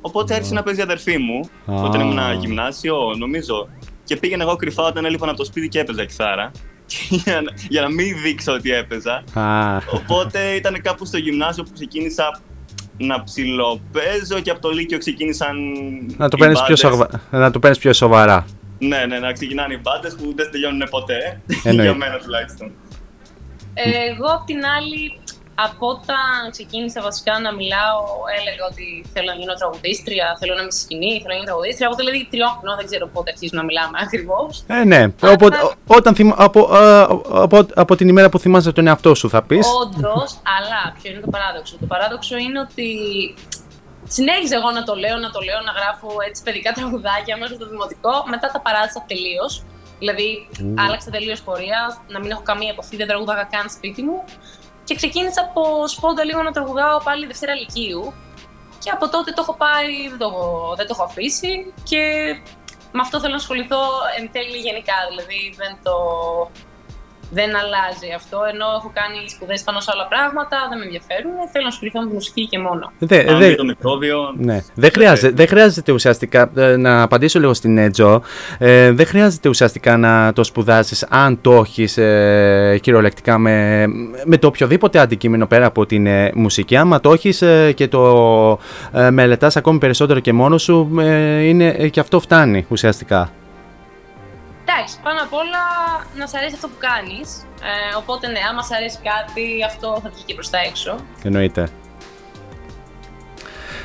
Οπότε άρχισε να παίζει η αδερφή μου, Α. όταν ήμουν γυμνάσιο, νομίζω. Και πήγαινα εγώ κρυφά όταν έλειπαν από το σπίτι και έπαιζα κιθάρα. <laughs> για, να, για να μην δείξω ότι έπαιζα. Α, Οπότε ήταν κάπου στο γυμνάσιο που ξεκίνησα να ψιλοπαίζω και από το Λύκειο ξεκίνησαν. να, το οι παίρνεις πιο μπάντες. σοβα... να το παίρνεις πιο σοβαρά. Ναι, ναι, να ξεκινάνε οι μπάντες που δεν τελειώνουν ποτέ. Εννοείται. <laughs> για μένα τουλάχιστον. Ε, εγώ απ' την άλλη, από όταν ξεκίνησα βασικά να μιλάω, έλεγα ότι θέλω να γίνω τραγουδίστρια, θέλω να είμαι στη σκηνή, θέλω να γίνω τραγουδίστρια. Από δηλαδή τριόχρονο, δεν ξέρω πότε αρχίζουμε να μιλάμε ακριβώς. Ε, ναι. Οπότε, ό- όταν θυμ... από, α, από, από την ημέρα που θυμάσαι τον εαυτό σου θα πεις. Όντως, <laughs> αλλά ποιο είναι το παράδοξο; Το παράδοξο είναι ότι συνέχιζα εγώ να το λέω, να το λέω, να γράφω έτσι παιδικά τραγουδάκια μέχρι το δημοτικό. Μετά τα παράτησα τελείως. Δηλαδή, άλλαξα τελείως πορεία, να μην έχω καμία επαφή, δεν τραγουδάγα καν σπίτι μου. Και ξεκίνησα από σπόντα λίγο να τραγουδάω πάλι Δευτέρα Λυκείου. Και από τότε το έχω πάει, δεν το έχω, δεν το έχω αφήσει. Και με αυτό θέλω να ασχοληθώ εν τέλει γενικά. Δηλαδή, δεν το, δεν αλλάζει αυτό. Ενώ έχω κάνει σπουδές πάνω σε άλλα πράγματα, δεν με ενδιαφέρουν. Θέλω να ασχοληθώ με τη μουσική και μόνο. Δε, Αν δε- το μικρόβιο. Ναι. Δεν, χρειάζεται, δεν χρειάζεται ουσιαστικά, ε, να απαντήσω λίγο στην Έτζο, ε, δεν χρειάζεται ουσιαστικά να το σπουδάσεις αν το έχεις ε, κυριολεκτικά με, με το οποιοδήποτε αντικείμενο πέρα από την ε, μουσική. Άμα το έχεις ε, και το ε, μελετάς ακόμη περισσότερο και μόνος σου, ε, είναι, ε, και αυτό φτάνει ουσιαστικά. Εντάξει, πάνω απ' όλα να σ' αρέσει αυτό που κάνεις. Ε, οπότε ναι, άμα σ' αρέσει κάτι, αυτό θα βγει και προς τα έξω. Εννοείται.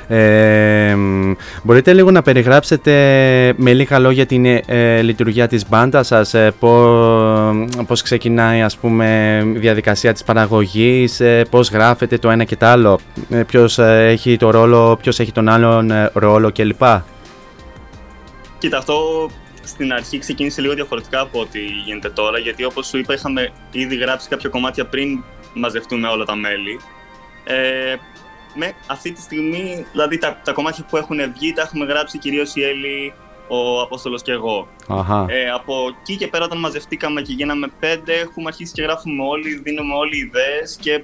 Ε, μ, μπορείτε λίγο να περιγράψετε με λίγα λόγια την ε, ε, λειτουργία της μπάντας σας, ε, πό- πώς ξεκινάει ας πούμε η διαδικασία της παραγωγής, ε, πώς γράφετε το ένα και το άλλο, ε, ποιος, ε, έχει το ρόλο, ποιος έχει τον άλλον ε, ρόλο κλπ. Κοίτα, αυτό στην αρχή ξεκίνησε λίγο διαφορετικά από ό,τι γίνεται τώρα, γιατί όπως σου είπα είχαμε ήδη γράψει κάποια κομμάτια πριν μαζευτούμε όλα τα μέλη. Ε, με αυτή τη στιγμή, δηλαδή τα, τα κομμάτια που έχουν βγει τα έχουμε γράψει κυρίως η Έλλη, ο Απόστολος και εγώ. Αχα. Ε, από εκεί και πέρα όταν μαζευτήκαμε και γίναμε πέντε, έχουμε αρχίσει και γράφουμε όλοι, δίνουμε όλοι ιδέες και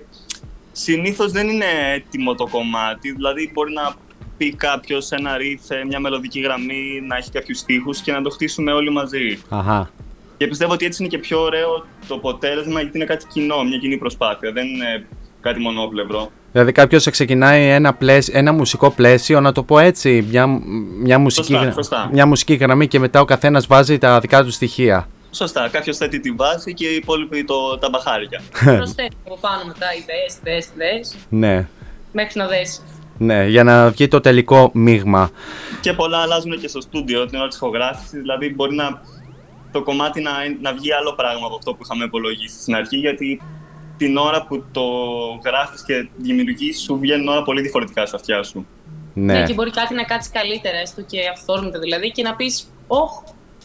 συνήθως δεν είναι έτοιμο το κομμάτι, δηλαδή μπορεί να πει κάποιος ένα ρίφ, μια μελωδική γραμμή, να έχει κάποιους στίχους και να το χτίσουμε όλοι μαζί. Αχα. Και πιστεύω ότι έτσι είναι και πιο ωραίο το αποτέλεσμα γιατί είναι κάτι κοινό, μια κοινή προσπάθεια, δεν είναι κάτι μονόπλευρο. Δηλαδή κάποιος ξεκινάει ένα, πλαίσιο, ένα μουσικό πλαίσιο, να το πω έτσι, μια, μια, μουσική, Σωστά, γρα- σωστά. μια μουσική γραμμή και μετά ο καθένας βάζει τα δικά του στοιχεία. Σωστά, κάποιος θέτει τη βάση και οι υπόλοιποι το, τα μπαχάρια. Προσθέτω από <laughs> πάνω μετά ιδέε, ιδέε, ιδέε, Ναι. μέχρι να δέσεις. Ναι, για να βγει το τελικό μείγμα. Και πολλά αλλάζουν και στο στούντιο την ώρα της ηχογράφησης. Δηλαδή, μπορεί να, το κομμάτι να, να βγει άλλο πράγμα από αυτό που είχαμε υπολογίσει στην αρχή, γιατί την ώρα που το γράφεις και δημιουργείς σου βγαίνουν όλα πολύ διαφορετικά στα αυτιά σου. Ναι. και μπορεί κάτι να κάτσει καλύτερα, έστω και αυθόρμητα δηλαδή, και να πεις «Ωχ,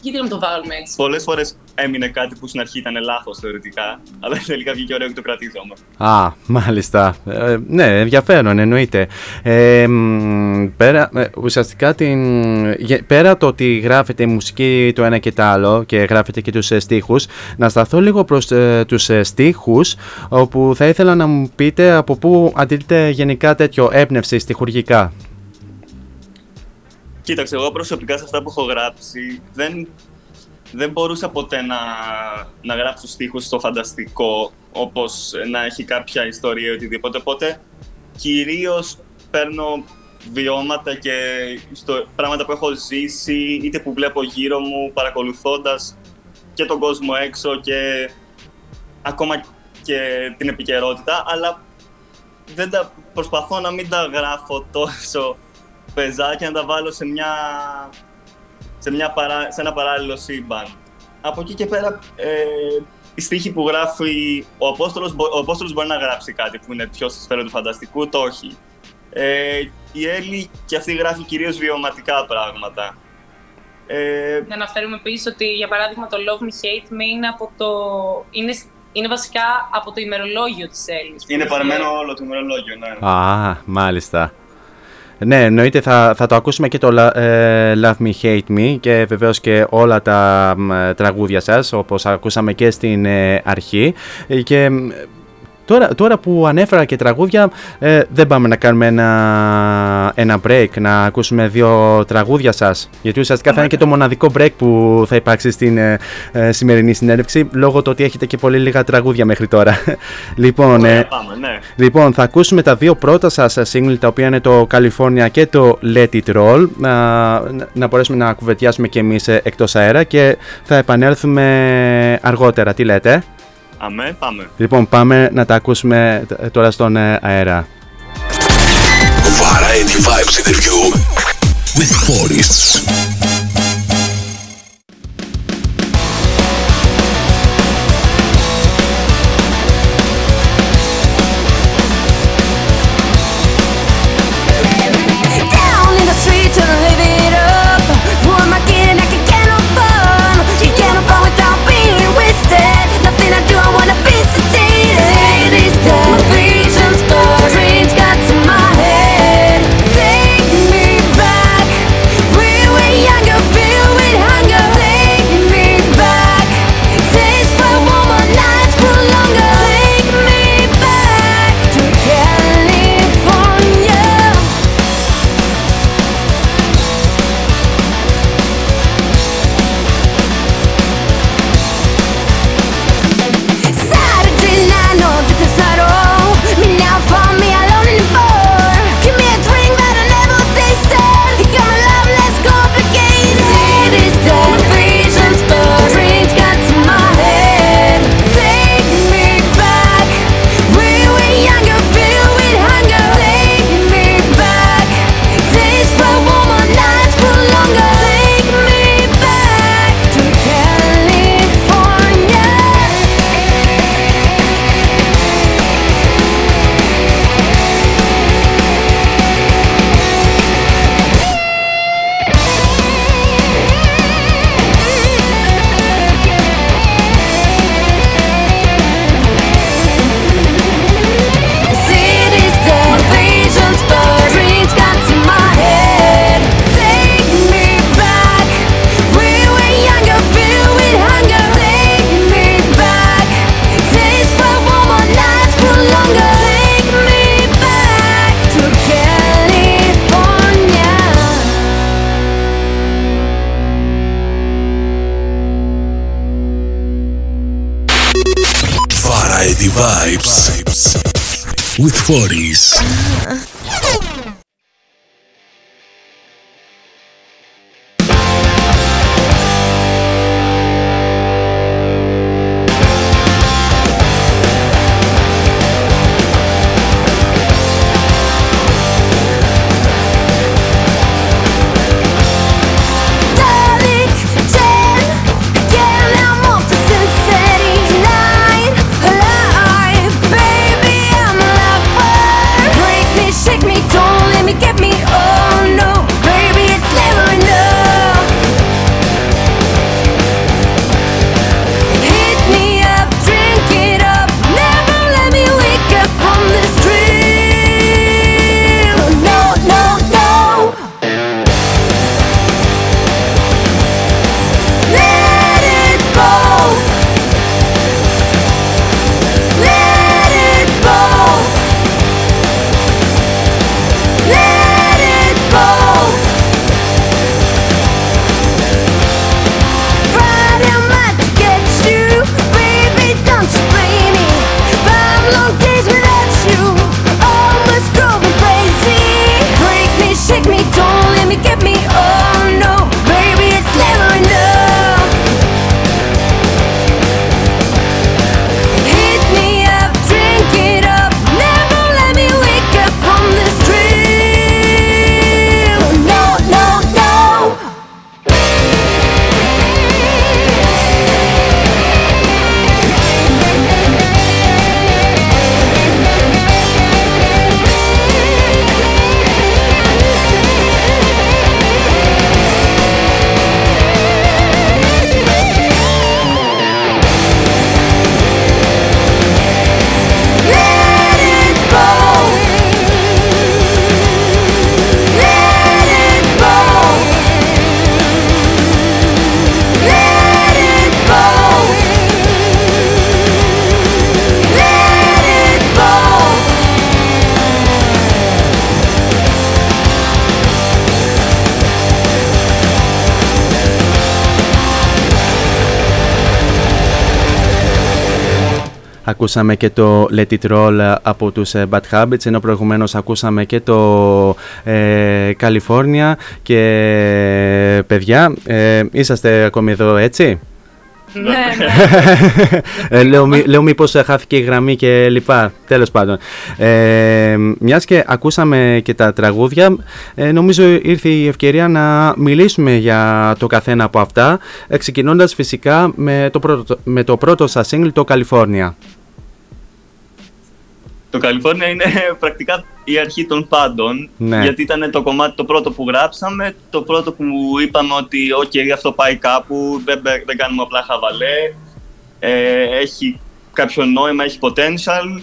γιατί να το βάλουμε έτσι». Πολλές φορές έμεινε κάτι που στην αρχή ήταν λάθος θεωρητικά, αλλά <laughs> τελικά βγήκε ωραίο και το κρατήσαμε. Α, μάλιστα. Ε, ναι, ενδιαφέρον, εννοείται. Ε, μ, πέρα, ε, ουσιαστικά, την, γε- πέρα το ότι γράφετε η μουσική το ένα και το άλλο και γράφετε και τους ε, στίχους, να σταθώ λίγο προς ε, τους ε, στίχους, όπου θα ήθελα να μου πείτε από πού αντιλείτε γενικά τέτοιο έμπνευση στιχουργικά. Κοίταξε, εγώ προσωπικά σε αυτά που έχω γράψει δεν, δεν μπορούσα ποτέ να, να γράψω στίχους στο φανταστικό, όπως να έχει κάποια ιστορία ή οτιδήποτε. Οπότε κυρίως παίρνω βιώματα και στο, πράγματα που έχω ζήσει, είτε που βλέπω γύρω μου, παρακολουθώντας και τον κόσμο έξω και ακόμα και την επικαιρότητα, αλλά δεν τα, προσπαθώ να μην τα γράφω τόσο πεζά και να τα βάλω σε, μια, σε, μια παρά, σε ένα παράλληλο σύμπαν. Από εκεί και πέρα, ε, η στίχη που γράφει ο Απόστολος, μπο- ο Απόστολος μπορεί να γράψει κάτι που είναι πιο στη σφαίρα του φανταστικού, το όχι. Ε, η Έλλη και αυτή γράφει κυρίως βιωματικά πράγματα. Ε, Να αναφέρουμε επίσης ότι, για παράδειγμα, το Love Me Hate Me είναι, από το... είναι, είναι βασικά από το ημερολόγιο της Έλλης. είναι παρεμένο όλο το ημερολόγιο, ναι. Α, μάλιστα. Ναι, εννοείται θα, θα το ακούσουμε και το La- ε, Love Me Hate Me και βεβαίως και όλα τα μ, ε, τραγούδια σας όπως ακούσαμε και στην ε, αρχή. Ε, και μ, τώρα, τώρα που ανέφερα και τραγούδια ε, δεν πάμε να κάνουμε ένα, ένα break να ακούσουμε δύο τραγούδια σας γιατί ουσιαστικά θα είναι και το μοναδικό break που θα υπάρξει στην ε, ε, σημερινή συνέντευξη λόγω του ότι έχετε και πολύ λίγα τραγούδια μέχρι τώρα. <laughs> λοιπόν, Ωραία, ε, πάμε, ναι. Λοιπόν, θα ακούσουμε τα δύο πρώτα σας single, τα οποία είναι το California και το Let It Roll, να, να μπορέσουμε να κουβεντιάσουμε και εμείς ε, εκτός αέρα και θα επανέλθουμε αργότερα. Τι λέτε; Αμέ, πάμε. Λοιπόν, πάμε να τα ακούσουμε τ- τώρα στον ε, αέρα. Variety Vibes interview with Forests. Flores. Ακούσαμε και το Let It Roll από τους ε, Bad Habits, ενώ προηγουμένως ακούσαμε και το ε, California και παιδιά, ε, είσαστε ακόμη εδώ έτσι; Ναι, ναι. ε, λέω, μη- λέω μήπως χάθηκε η γραμμή και λοιπά. Τέλος πάντων. Ε, μιας και ακούσαμε και τα τραγούδια, ε, νομίζω ήρθε η ευκαιρία να μιλήσουμε για το καθένα από αυτά, ε, ξεκινώντας φυσικά με το πρώτο, με το πρώτο σας single, το California. Το California είναι <laughs> πρακτικά η αρχή των πάντων, Ναι. γιατί ήταν το κομμάτι το πρώτο που γράψαμε, το πρώτο που είπαμε ότι «ΟΚ, αυτό πάει κάπου, δεν, δεν κάνουμε απλά χαβαλέ, ε, έχει κάποιο νόημα, έχει potential»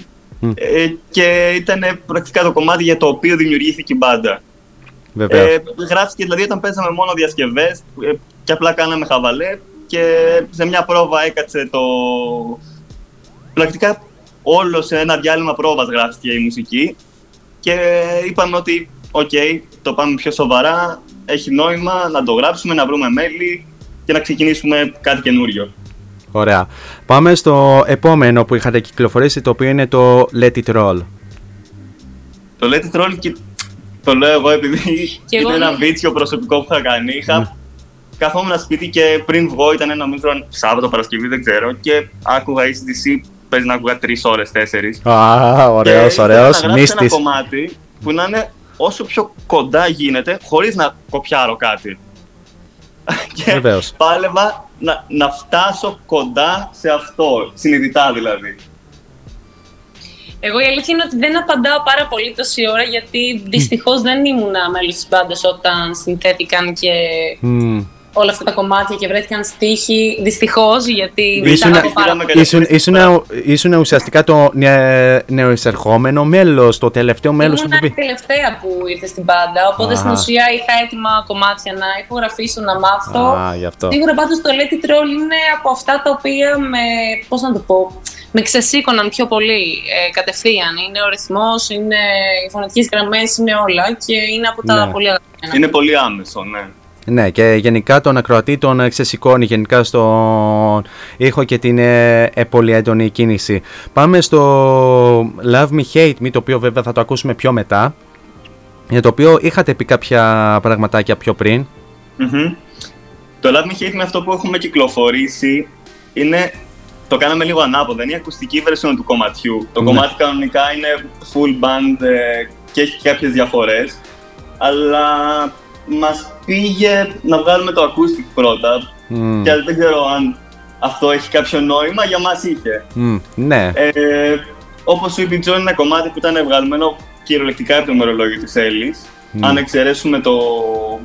ε, και ήταν πρακτικά το κομμάτι για το οποίο δημιουργήθηκε η μπάντα. Βεβαίως. Ε, γράφτηκε δηλαδή όταν παίζαμε μόνο διασκευές και απλά κάναμε χαβαλέ και σε μια πρόβα έκατσε το. Πρακτικά όλος σε ένα διάλειμμα πρόβας γράφτηκε η μουσική και είπαμε ότι οκ, το πάμε πιο σοβαρά, έχει νόημα να το γράψουμε, να βρούμε μέλη και να ξεκινήσουμε κάτι καινούριο. Ωραία. Πάμε στο επόμενο που είχατε κυκλοφορήσει, το οποίο είναι το Let It Roll. Το Let It Roll και το λέω εγώ επειδή Και εγώ είναι ένα ναι. βίτσιο προσωπικό που είχα κάνει. Είχα καθόμουν σπίτι και πριν βγω ήταν ένα νομίζω Σάββατο, Παρασκευή, δεν ξέρω και άκουγα ACDC, παίζει να άκουγα τρεις ώρες, τέσσερις. Α, ωραίος, Και ωραίος, ήθελα να γράψω μύστης. ένα κομμάτι που να είναι όσο πιο κοντά γίνεται, χωρίς να κοπιάρω κάτι. και Βεβαίως. πάλευα να, να φτάσω κοντά σε αυτό, συνειδητά δηλαδή. Εγώ η αλήθεια είναι ότι δεν απαντάω πάρα πολύ τόση ώρα γιατί δυστυχώς δεν ήμουν μέλος της μπάντας όταν συνθέθηκαν και Μμμ. Όλα αυτά τα κομμάτια και βρέθηκαν στίχοι. Δυστυχώς γιατί Ήσουν, τα ακούω πάρα πολύ. ήσουν, ήσουν, ήσουν ουσιαστικά το νε, νεοεισερχόμενο μέλος, το τελευταίο μέλος που Ήμουν η πει. τελευταία που ήρθε στην μπάντα, οπότε Α. στην ουσία είχα έτοιμα κομμάτια να ηχογραφήσω, να μάθω. Α, γι' αυτό. Σίγουρα πάντως το Let It Roll είναι από αυτά τα οποία με, πώς να το πω, με ξεσήκωναν πιο πολύ ε, κατευθείαν. Είναι ο ρυθμός, είναι οι φωνητικές γραμμές, είναι όλα και είναι από τα Ναι. πολύ αγαπημένα. Είναι πολύ άμεσο, ναι. Ναι, και γενικά τον ακροατή τον ε, ξεσηκώνει γενικά στον ήχο και την ε, ε, πολύ έντονη κίνηση. Πάμε στο Love Me Hate Me, το οποίο βέβαια θα το ακούσουμε πιο μετά. Για το οποίο είχατε πει κάποια πραγματάκια πιο πριν. Μμμ. Το Love Me Hate Me αυτό που έχουμε κυκλοφορήσει είναι. Το κάναμε λίγο ανάποδα. Είναι η ακουστική version του κομματιού. Το Ναι. κομμάτι κανονικά είναι full band ε, και έχει κάποιες διαφορές. Αλλά μας πήγε να βγάλουμε το acoustic πρώτα. Μμ. Και δεν ξέρω αν αυτό έχει κάποιο νόημα. Για μας είχε. Μμ, ναι, Ε, Όπως σου είπε η Τζον, είναι ένα κομμάτι που ήταν βγαλμένο κυριολεκτικά από το ημερολόγιο της Έλλης. Μμ. Αν εξαιρέσουμε το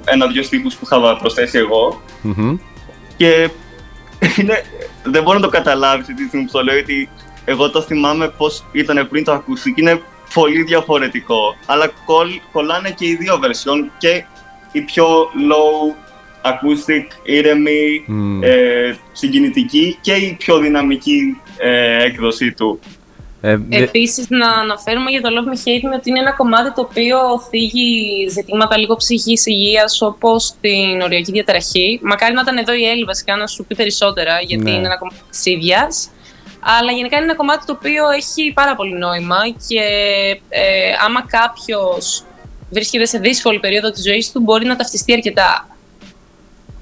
ένα-δυο στίχους που είχα προσθέσει εγώ. Μμμ. Και <laughs> είναι, δεν μπορώ να το καταλάβεις τη στιγμή που το λέω, γιατί εγώ το θυμάμαι πώς ήταν πριν το ακούσει και είναι πολύ διαφορετικό. Αλλά κολλ, κολλάνε και οι δύο version και η πιο low acoustic, ήρεμη, Μμ. ε, συγκινητική και η πιο δυναμική ε, έκδοσή του. Ε, δε- Επίσης, να αναφέρουμε για το Love Me Hate Me ότι είναι ένα κομμάτι το οποίο θίγει ζητήματα λίγο ψυχική υγείας, όπως την οριακή διαταραχή. Μακάρι να ήταν εδώ η Έλλη βασικά να σου πει περισσότερα, γιατί Ναι. είναι ένα κομμάτι της ίδιας. Αλλά γενικά είναι ένα κομμάτι το οποίο έχει πάρα πολύ νόημα και ε, άμα κάποιος βρίσκεται σε δύσκολη περίοδο της ζωής του, μπορεί να ταυτιστεί αρκετά.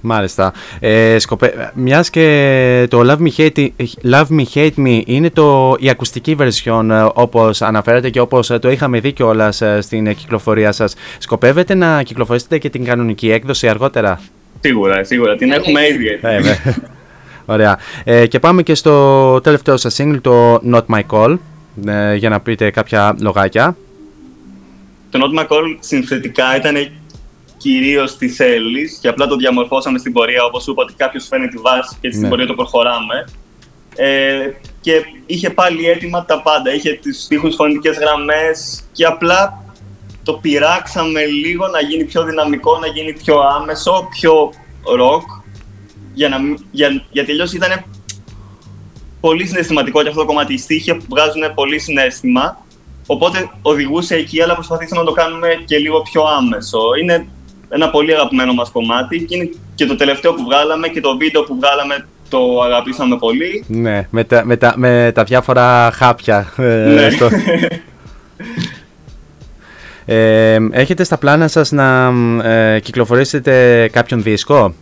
Μάλιστα. Ε, σκοπε... Μιας και το Love Me Hate, Love Me, Hate Me είναι το, η ακουστική version ε, όπως αναφέρατε και όπως ε, το είχαμε δει κιόλας στην ε, κυκλοφορία σας. Σκοπεύετε να κυκλοφορήσετε και την κανονική έκδοση αργότερα; Σίγουρα, σίγουρα. Την έχουμε ήδη. Ε, βε- <laughs> Ωραία. Ε, και πάμε και στο τελευταίο σας single, το Not My Call, ε, για να πείτε κάποια λογάκια. Το Not My Call συνθετικά ήταν κυρίως τη Έλλη και απλά το διαμορφώσαμε στην πορεία. Όπως σου είπα, ότι κάποιος φέρνει τη βάση και στην Ναι. πορεία το προχωράμε. Ε, και είχε πάλι έτοιμα τα πάντα. Είχε του στίχους φωνητικές γραμμές και απλά το πειράξαμε λίγο να γίνει πιο δυναμικό, να γίνει πιο άμεσο, πιο rock. Για να, μην- για, γιατί αλλιώς ήταν πολύ συναισθηματικό και αυτό το κομμάτι. Οι στίχοι βγάζουν πολύ συνέστημα. Οπότε οδηγούσε εκεί, αλλά προσπαθήσαμε να το κάνουμε και λίγο πιο άμεσο. Είναι ένα πολύ αγαπημένο μας κομμάτι και είναι και το τελευταίο που βγάλαμε και το βίντεο που βγάλαμε το αγαπήσαμε πολύ. Ναι, με τα, με τα, με τα διάφορα χάπια. ε, Ναι. στο- <laughs> Ε, έχετε στα πλάνα σας να ε, κυκλοφορήσετε κάποιον δίσκο;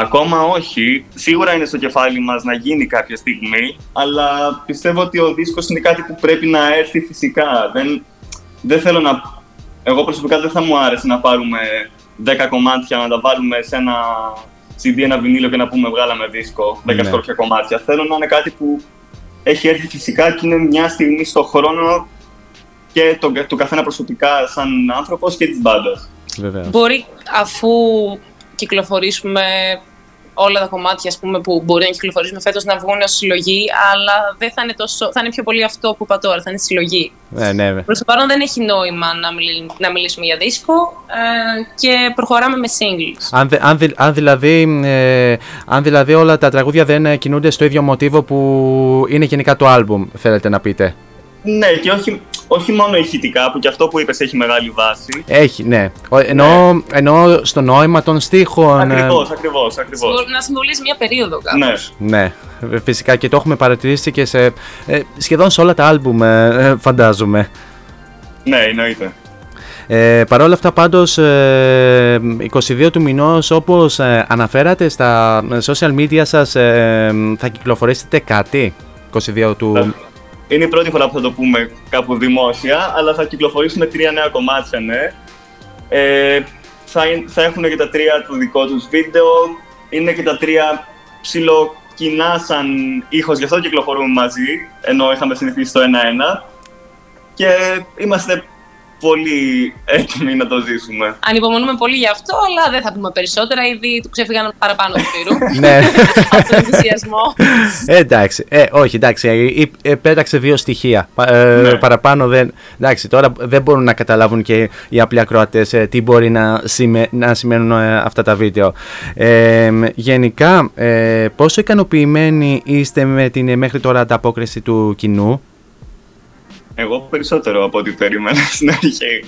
Ακόμα όχι. Σίγουρα είναι στο κεφάλι μας να γίνει κάποια στιγμή, αλλά πιστεύω ότι ο δίσκος είναι κάτι που πρέπει να έρθει φυσικά. Δεν, δεν θέλω να... Εγώ προσωπικά δεν θα μου άρεσε να πάρουμε 10 κομμάτια, να τα βάλουμε σε ένα CD, ένα βινίλιο και να πούμε βγάλαμε δίσκο, 10 Ναι. σκόρπια κομμάτια. Θέλω να είναι κάτι που έχει έρθει φυσικά και είναι μια στιγμή στο χρόνο και το, του καθένα προσωπικά σαν άνθρωπος και της μπάντας. Βεβαίως. Μπορεί αφού κυκλοφορήσουμε όλα τα κομμάτια ας πούμε, που μπορεί να κυκλοφορήσουμε φέτος να βγουν ως συλλογή, αλλά δεν θα είναι, τόσο, θα είναι πιο πολύ αυτό που είπα τώρα, θα είναι συλλογή. Ε, ναι, βε- Προς το παρόν δεν έχει νόημα να, μιλ- να μιλήσουμε για δίσκο ε, και προχωράμε με singles. αν, δε- αν, δη- αν δηλαδή, ε, αν δηλαδή όλα τα τραγούδια δεν ε, κινούνται στο ίδιο μοτίβο που είναι γενικά το άλμπουμ, θέλετε να πείτε; Ναι, και όχι, όχι μόνο ηχητικά, που και αυτό που είπες έχει μεγάλη βάση. Έχει, ναι. Ο- Εννοώ, εννοώ στο νόημα των στίχων. ε, Ακριβώς, ακριβώς, ακριβώς. Να συμβολίζει μια περίοδο κάπως. Ναι. Ναι, ε, φυσικά και το έχουμε παρατηρήσει και σε, ε, σχεδόν σε όλα τα άλμπουμ, ε, ε, φαντάζομαι. Ναι, εννοείται. Ε, Παρ' όλα αυτά πάντως ε, 22 του μηνός όπως ε, αναφέρατε στα social media σας ε, θα κυκλοφορήσετε κάτι 22 του... Είναι η πρώτη φορά που θα το πούμε κάπου δημόσια, αλλά θα κυκλοφορήσουμε τρία νέα κομμάτια, ναι. Ε, θα, είναι- θα έχουν και τα τρία το δικό τους βίντεο, είναι και τα τρία ψηλό κοινά σαν ήχος, γι' αυτό κυκλοφορούμε μαζί, ενώ είχαμε συνηθίσει το ένα-ένα. Και είμαστε πολύ έτοιμοι να το ζήσουμε. Ανυπομονούμε πολύ γι' αυτό, αλλά δεν θα πούμε περισσότερα, ήδη του ξέφυγαν παραπάνω του πύρου. <laughs> ναι, Από τον ενθουσιασμό. ε, εντάξει, ε, όχι εντάξει, ε, ε, πέταξε δύο στοιχεία, Πα- ε, Ναι. παραπάνω δεν, εντάξει τώρα δεν μπορούν να καταλάβουν και οι απλοί ακροατές ε, τι μπορεί να, σημα- να σημαίνουν ε, αυτά τα βίντεο. Ε, γενικά, ε, πόσο ικανοποιημένοι είστε με την ε, μέχρι τώρα ανταπόκριση του κοινού, Εγώ περισσότερο από ό,τι περίμενα <laughs> στην αρχή.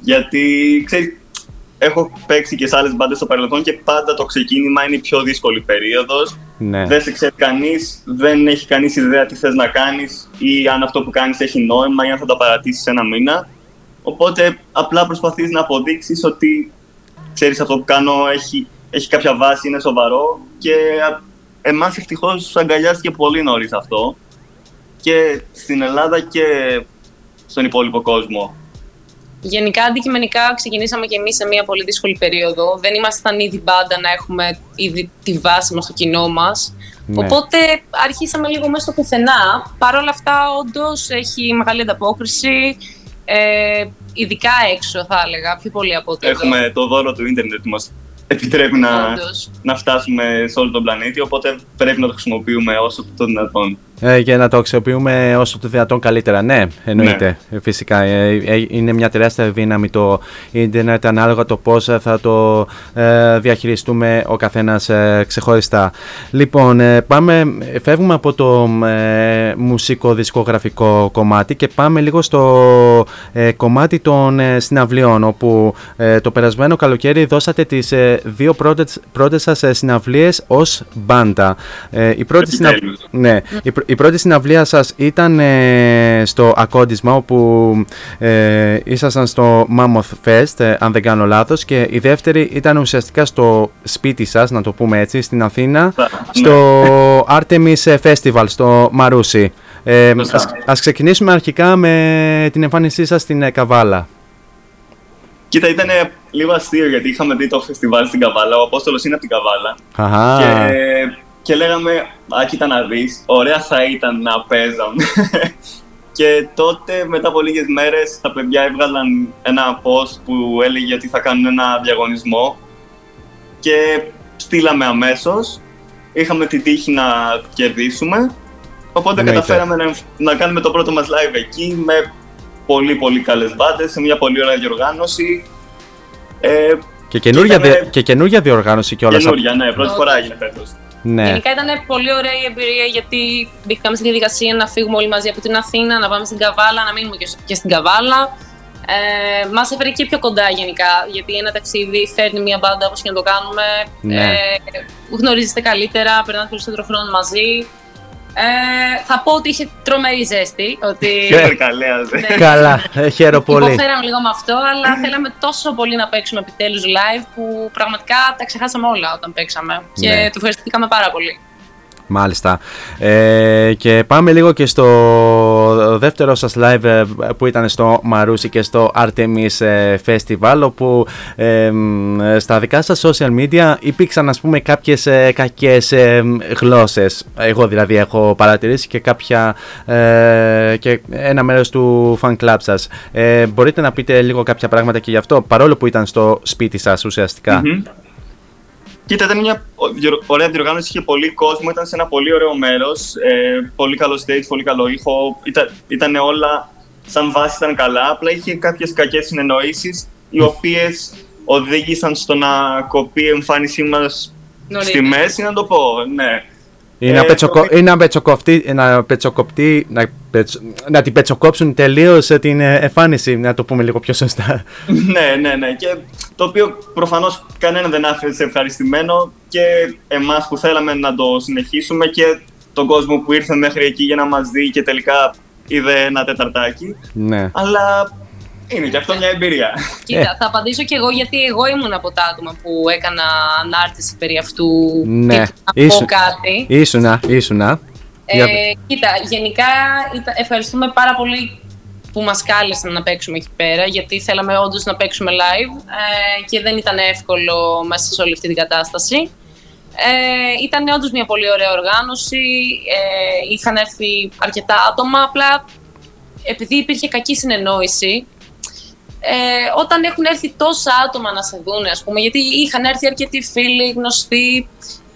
Γιατί, ξέρεις, έχω παίξει και σε άλλες μπάντες στο παρελθόν και πάντα το ξεκίνημα είναι η πιο δύσκολη περίοδος. ναι. Δεν σε ξέρει κανείς, δεν έχει κανείς ιδέα τι θες να κάνεις ή αν αυτό που κάνεις έχει νόημα ή αν θα τα παρατήσεις ένα μήνα. Οπότε απλά προσπαθείς να αποδείξεις ότι ξέρεις αυτό που κάνω έχει, έχει κάποια βάση, είναι σοβαρό και α, εμάς ευτυχώς αγκαλιάστηκε πολύ νωρίς αυτό και στην Ελλάδα και στον υπόλοιπο κόσμο. Γενικά, αντικειμενικά, ξεκινήσαμε και εμείς σε μια πολύ δύσκολη περίοδο. Δεν ήμασταν ήδη μπάντα να έχουμε ήδη τη βάση μας στο κοινό μας. Ναι. Οπότε αρχίσαμε λίγο μέσα στο πουθενά. Παρ' όλα αυτά, όντως έχει μεγάλη ανταπόκριση. Ε, ειδικά έξω, θα έλεγα, πιο πολύ από ό,τι εδώ. Έχουμε το δώρο του ίντερνετ που μας επιτρέπει να, Όντως. να φτάσουμε σε όλο τον πλανήτη, οπότε πρέπει να το χρησιμοποιούμε όσο το δυνατόν. Ε, για να το αξιοποιούμε όσο το δυνατόν καλύτερα. Ναι, εννοείται. Ε, Φυσικά. Ε, ε, είναι μια τεράστια δύναμη το ίντερνετ ανάλογα το πώς θα το ε, διαχειριστούμε ο καθένας ε, ξεχωριστά. Λοιπόν, ε, πάμε, φεύγουμε από το ε, μουσικο-δισκογραφικό κομμάτι και πάμε λίγο στο ε, κομμάτι των ε, συναυλιών όπου ε, το περασμένο καλοκαίρι δώσατε τις ε, δύο πρώτες, πρώτες σας ε, συναυλίες ως μπάντα. Ε, η πρώτη συνα- Επιτέλους. ναι, η, πρω- η πρώτη συναυλία σας ήταν ε, στο Ακόντισμα όπου ε, ήσασταν στο Mammoth Fest ε, αν δεν κάνω λάθος και η δεύτερη ήταν ουσιαστικά στο σπίτι σας να το πούμε έτσι στην Αθήνα στο Artemis Festival στο Μαρούσι. Ε, Σωστά. ας, ας ξεκινήσουμε αρχικά με την εμφάνισή σας στην ε, Καβάλα. Κοίτα, ήταν λίγο αστείο γιατί είχαμε δει το φεστιβάλ στην Καβάλα. Ο Απόστολος είναι από την Καβάλα. Αχα. Και, και λέγαμε, Α, κοίτα να δεις, ωραία θα ήταν να παίζαν. <laughs> και τότε, μετά από λίγες μέρες, τα παιδιά έβγαλαν ένα post που έλεγε ότι θα κάνουν ένα διαγωνισμό. Και στείλαμε αμέσως. Είχαμε την τύχη να κερδίσουμε. Οπότε Εννοείται. καταφέραμε να, να κάνουμε το πρώτο μας live εκεί με πολύ πολύ καλές μπάντες, σε μια πολύ ωραία διοργάνωση. Ε, Και καινούργια, Ήτανε- δι- και καινούργια διοργάνωση κιόλας. καινούρια, ναι, πρώτη Όντως. φορά έγινε φέτος. Ναι. Γενικά ήταν πολύ ωραία η εμπειρία γιατί μπήκαμε στη διαδικασία να φύγουμε όλοι μαζί από την Αθήνα, να πάμε στην Καβάλα, να μείνουμε και, και στην Καβάλα. Ε, Μας έφερε και πιο κοντά γενικά, γιατί ένα ταξίδι φέρνει μια μπάντα όπως και να το κάνουμε. Ναι. Ε, γνωρίζεστε καλύτερα, περνάτε περισσότερο χρόνο μαζί. Ε, θα πω ότι είχε τρομερή ζέστη. Ότι... Υπερκαλέαζε. Ναι. Καλά, ε, χαίρομαι πολύ. Υποφέραμε λίγο με αυτό, αλλά θέλαμε τόσο πολύ να παίξουμε επιτέλους live που πραγματικά τα ξεχάσαμε όλα όταν παίξαμε. Και Ναι. το ευχαριστήκαμε πάρα πολύ. Μάλιστα. Ε, και πάμε λίγο και στο δεύτερο σας live ε, που ήταν στο Μαρούσι και στο Artemis ε, Festival όπου ε, μ, στα δικά σας social media υπήρξαν ας πούμε κάποιες ε, κακές ε, μ, γλώσσες. Εγώ δηλαδή έχω παρατηρήσει και κάποια ε, και ένα μέρος του fan club σας. Ε, μπορείτε να πείτε λίγο κάποια πράγματα και γι' αυτό παρόλο που ήταν στο σπίτι σας ουσιαστικά. Μμμ. Κοίτα, ήταν μια ω- διοργ- ωραία διοργάνωση, είχε πολύ κόσμο, ήταν σε ένα πολύ ωραίο μέρος. Ε, πολύ καλό stage, πολύ καλό ήχο. Ήταν, ήταν όλα σαν βάση, ήταν καλά. Απλά είχε κάποιες κακές συνεννοήσεις, οι οποίες οδήγησαν στο να κοπεί η εμφάνισή μας Νωρίτερα. στη μέση, να το πω. Ναι. Ή να, Ε, πετσοκο... το- ή να, πετσοκοφτεί, να, πετσοκοπτεί, να, πετσο- να την πετσοκόψουν τελείως την ε, εμφάνιση, να το πούμε λίγο πιο σωστά. <laughs> ναι, ναι, ναι. Και το οποίο προφανώς κανέναν δεν άφησε ευχαριστημένο και εμάς που θέλαμε να το συνεχίσουμε και τον κόσμο που ήρθε μέχρι εκεί για να μας δει και τελικά είδε ένα τεταρτάκι. ναι. Αλλά είναι και αυτό μια εμπειρία. Κοίτα, Ε. θα απαντήσω κι εγώ γιατί εγώ ήμουν από τα άτομα που έκανα ανάρτηση περί αυτού Ναι. και να πω Ήσου- κάτι. Ήσουνα, ήσουνα. Ε, Για- κοίτα, γενικά ήταν- ευχαριστούμε πάρα πολύ που μας κάλεσαν να παίξουμε εκεί πέρα γιατί θέλαμε όντως να παίξουμε live ε, και δεν ήταν εύκολο μέσα σε όλη αυτή την κατάσταση. Ε, ήταν όντως μια πολύ ωραία οργάνωση, ε, είχαν έρθει αρκετά άτομα, απλά επειδή υπήρχε κακή συνεννόηση, ε, όταν έχουν έρθει τόσα άτομα να σε δούνε, ας πούμε, γιατί είχαν έρθει αρκετοί φίλοι, γνωστοί,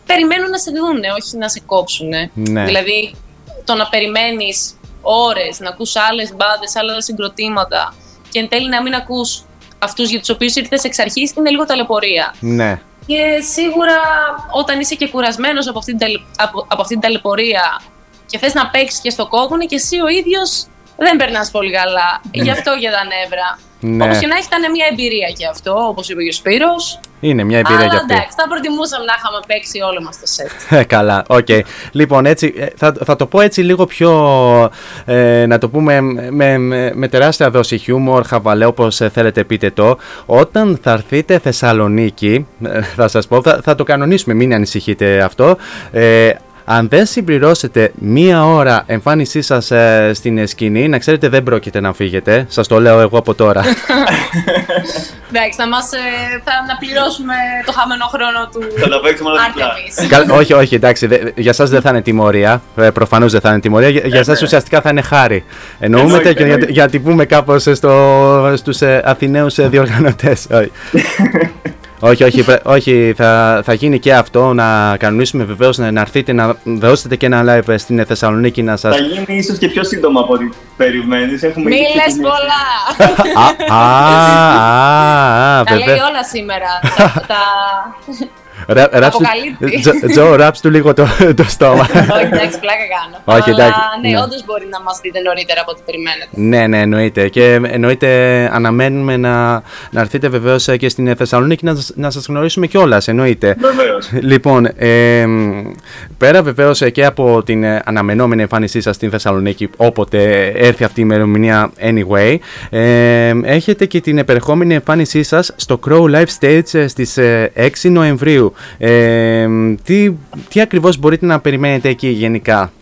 περιμένουν να σε δούνε, όχι να σε κόψουνε. Ναι. Δηλαδή, το να περιμένεις ώρες, να ακούς άλλες μπάντες, άλλα συγκροτήματα και εν τέλει να μην ακούς αυτούς για τους οποίους ήρθες εξ αρχής, είναι λίγο ταλαιπωρία. Ναι. Και σίγουρα όταν είσαι και κουρασμένος από αυτήν την, ταλαι- από, από αυτήν την ταλαιπωρία και θες να παίξεις και στο κόκκινο και εσύ ο ίδιος δεν περνάς πολύ καλά. Γι' αυτό για τα νεύρα. Ναι. Όπως και να έχει ήταν μια εμπειρία και αυτό, όπως είπε και ο Σπύρος. Είναι μια εμπειρία Αλλά για αυτή. εντάξει, θα προτιμούσαμε να είχαμε παίξει όλο μας το σετ. <laughs> Ε, Καλά, οκ. Λοιπόν, έτσι, ε, θα, θα το πω έτσι λίγο πιο, ε, να το πούμε, με, με, με τεράστια δόση χιούμορ, χαβαλέ, όπως ε, θέλετε πείτε το. Όταν θα έρθετε Θεσσαλονίκη, ε, θα σας πω, θα, θα το κανονίσουμε, μην ανησυχείτε αυτό. Ε, αν δεν συμπληρώσετε μία ώρα εμφάνισή σας ε, στην σκηνή, να ξέρετε δεν πρόκειται να φύγετε. Σας το λέω εγώ από τώρα. <laughs> Εντάξει, θα, μας, ε, θα να πληρώσουμε το χαμένο χρόνο του Θα τα παίξουμε όλα διπλά. Artemis. Κα- όχι, όχι, εντάξει. δε- για σας δεν θα είναι τιμωρία. Ε, Προφανώς δεν θα είναι τιμωρία. Για, για σας ναι. ουσιαστικά θα είναι χάρη. Εννοούμε Εννοείται, και για, εννοείται. για να την πούμε κάπω στους ε, Αθηναίους διοργανωτές. <laughs> όχι. όχι, όχι, πρέ- όχι θα, θα γίνει και αυτό. Να κανονίσουμε βεβαίως να, να έρθετε να δώσετε και ένα live στην Θεσσαλονίκη να σα. Θα γίνει ίσως και πιο σύντομα από ό,τι περιμένεις. Έχουμε Μη ήδη λες ξεκινήσει. πολλά! Α, α, α, Τα λέει βέβαια. όλα σήμερα. Τα, τα... Ρα- ράψ του- αποκαλύπτει. Τζο- Τζο, ράψ του λίγο το, το στόμα. <laughs> Όχι, εντάξει, πλάκα κάνω. Όχι, Αλλά εντάξει, ναι, ναι. όντως μπορεί να μας δείτε νωρίτερα από ό,τι περιμένετε. Ναι, ναι, εννοείται. Και εννοείται αναμένουμε να, να έρθετε βεβαίως και στην Θεσσαλονίκη να, σας- να σας γνωρίσουμε κιόλας. Εννοείται. Βεβαίως. Λοιπόν, ε, πέρα βεβαίως και από την ε, αναμενόμενη εμφάνισή σας στην Θεσσαλονίκη, όποτε έρθει αυτή η ημερομηνία, anyway, ε, έχετε και την επερχόμενη εμφάνισή σας στο Crow Live Stage στις 6 Νοεμβρίου. Ε, τι, τι ακριβώς μπορείτε να περιμένετε εκεί γενικά;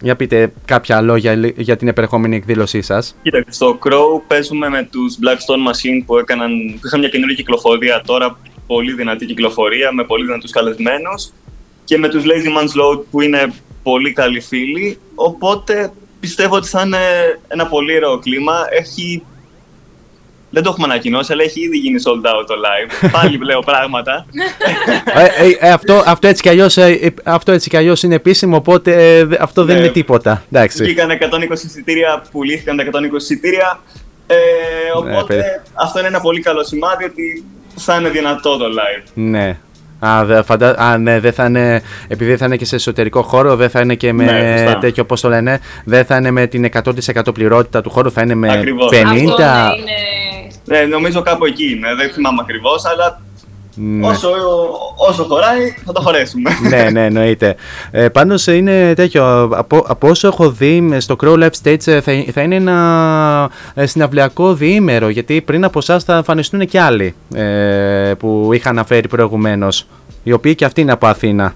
Για πείτε κάποια λόγια λι- για την επερχόμενη εκδήλωσή σας. Κοίταξε, στο Crow παίζουμε με τους Blackstone Machine που, έκαναν, που είχαν μια καινούργια κυκλοφορία τώρα, πολύ δυνατή κυκλοφορία, με πολύ δυνατούς καλεσμένους και με τους Lazy Man's Load που είναι πολύ καλοί φίλοι, οπότε πιστεύω ότι θα είναι ένα πολύ ωραίο κλίμα. Έχει... Δεν το έχουμε ανακοινώσει, αλλά έχει ήδη γίνει sold out το live. <laughs> Πάλι λέω πράγματα. ε, ε, ε, αυτό, αυτό, έτσι κι αλλιώς, ε, ε, αυτό έτσι κι αλλιώς είναι επίσημο, οπότε ε, δε- αυτό δεν Ναι. είναι τίποτα. Εντάξει. Βγήκαν 120 εισιτήρια, πουλήθηκαν τα 120 εισιτήρια. Ε, οπότε παιδί. αυτό είναι ένα πολύ καλό σημάδι ότι θα είναι δυνατό το live. Ναι. Α, δε, φαντα... Α, ναι, δεν θα είναι, επειδή θα είναι και σε εσωτερικό χώρο, δεν θα είναι και με Ναι, σωστά. τέτοιο, πώς το λένε, δεν θα είναι με την 100% πληρότητα του χώρου, θα είναι με Ακριβώς. 50%. Αυτό ναι, είναι Ε, νομίζω κάπου εκεί είναι, δεν θυμάμαι ακριβώς, αλλά Ναι. όσο, όσο χωράει θα το χωρέσουμε. <laughs> ναι, ναι, εννοείται. Ε, πάντως είναι τέτοιο, από, από όσο έχω δει στο Crow Live Stage ε, θα, θα είναι ένα ε, συναυλιακό διήμερο, γιατί πριν από εσάς θα εμφανιστούν και άλλοι ε, που είχα αναφέρει προηγουμένως, οι οποίοι και αυτοί είναι από Αθήνα,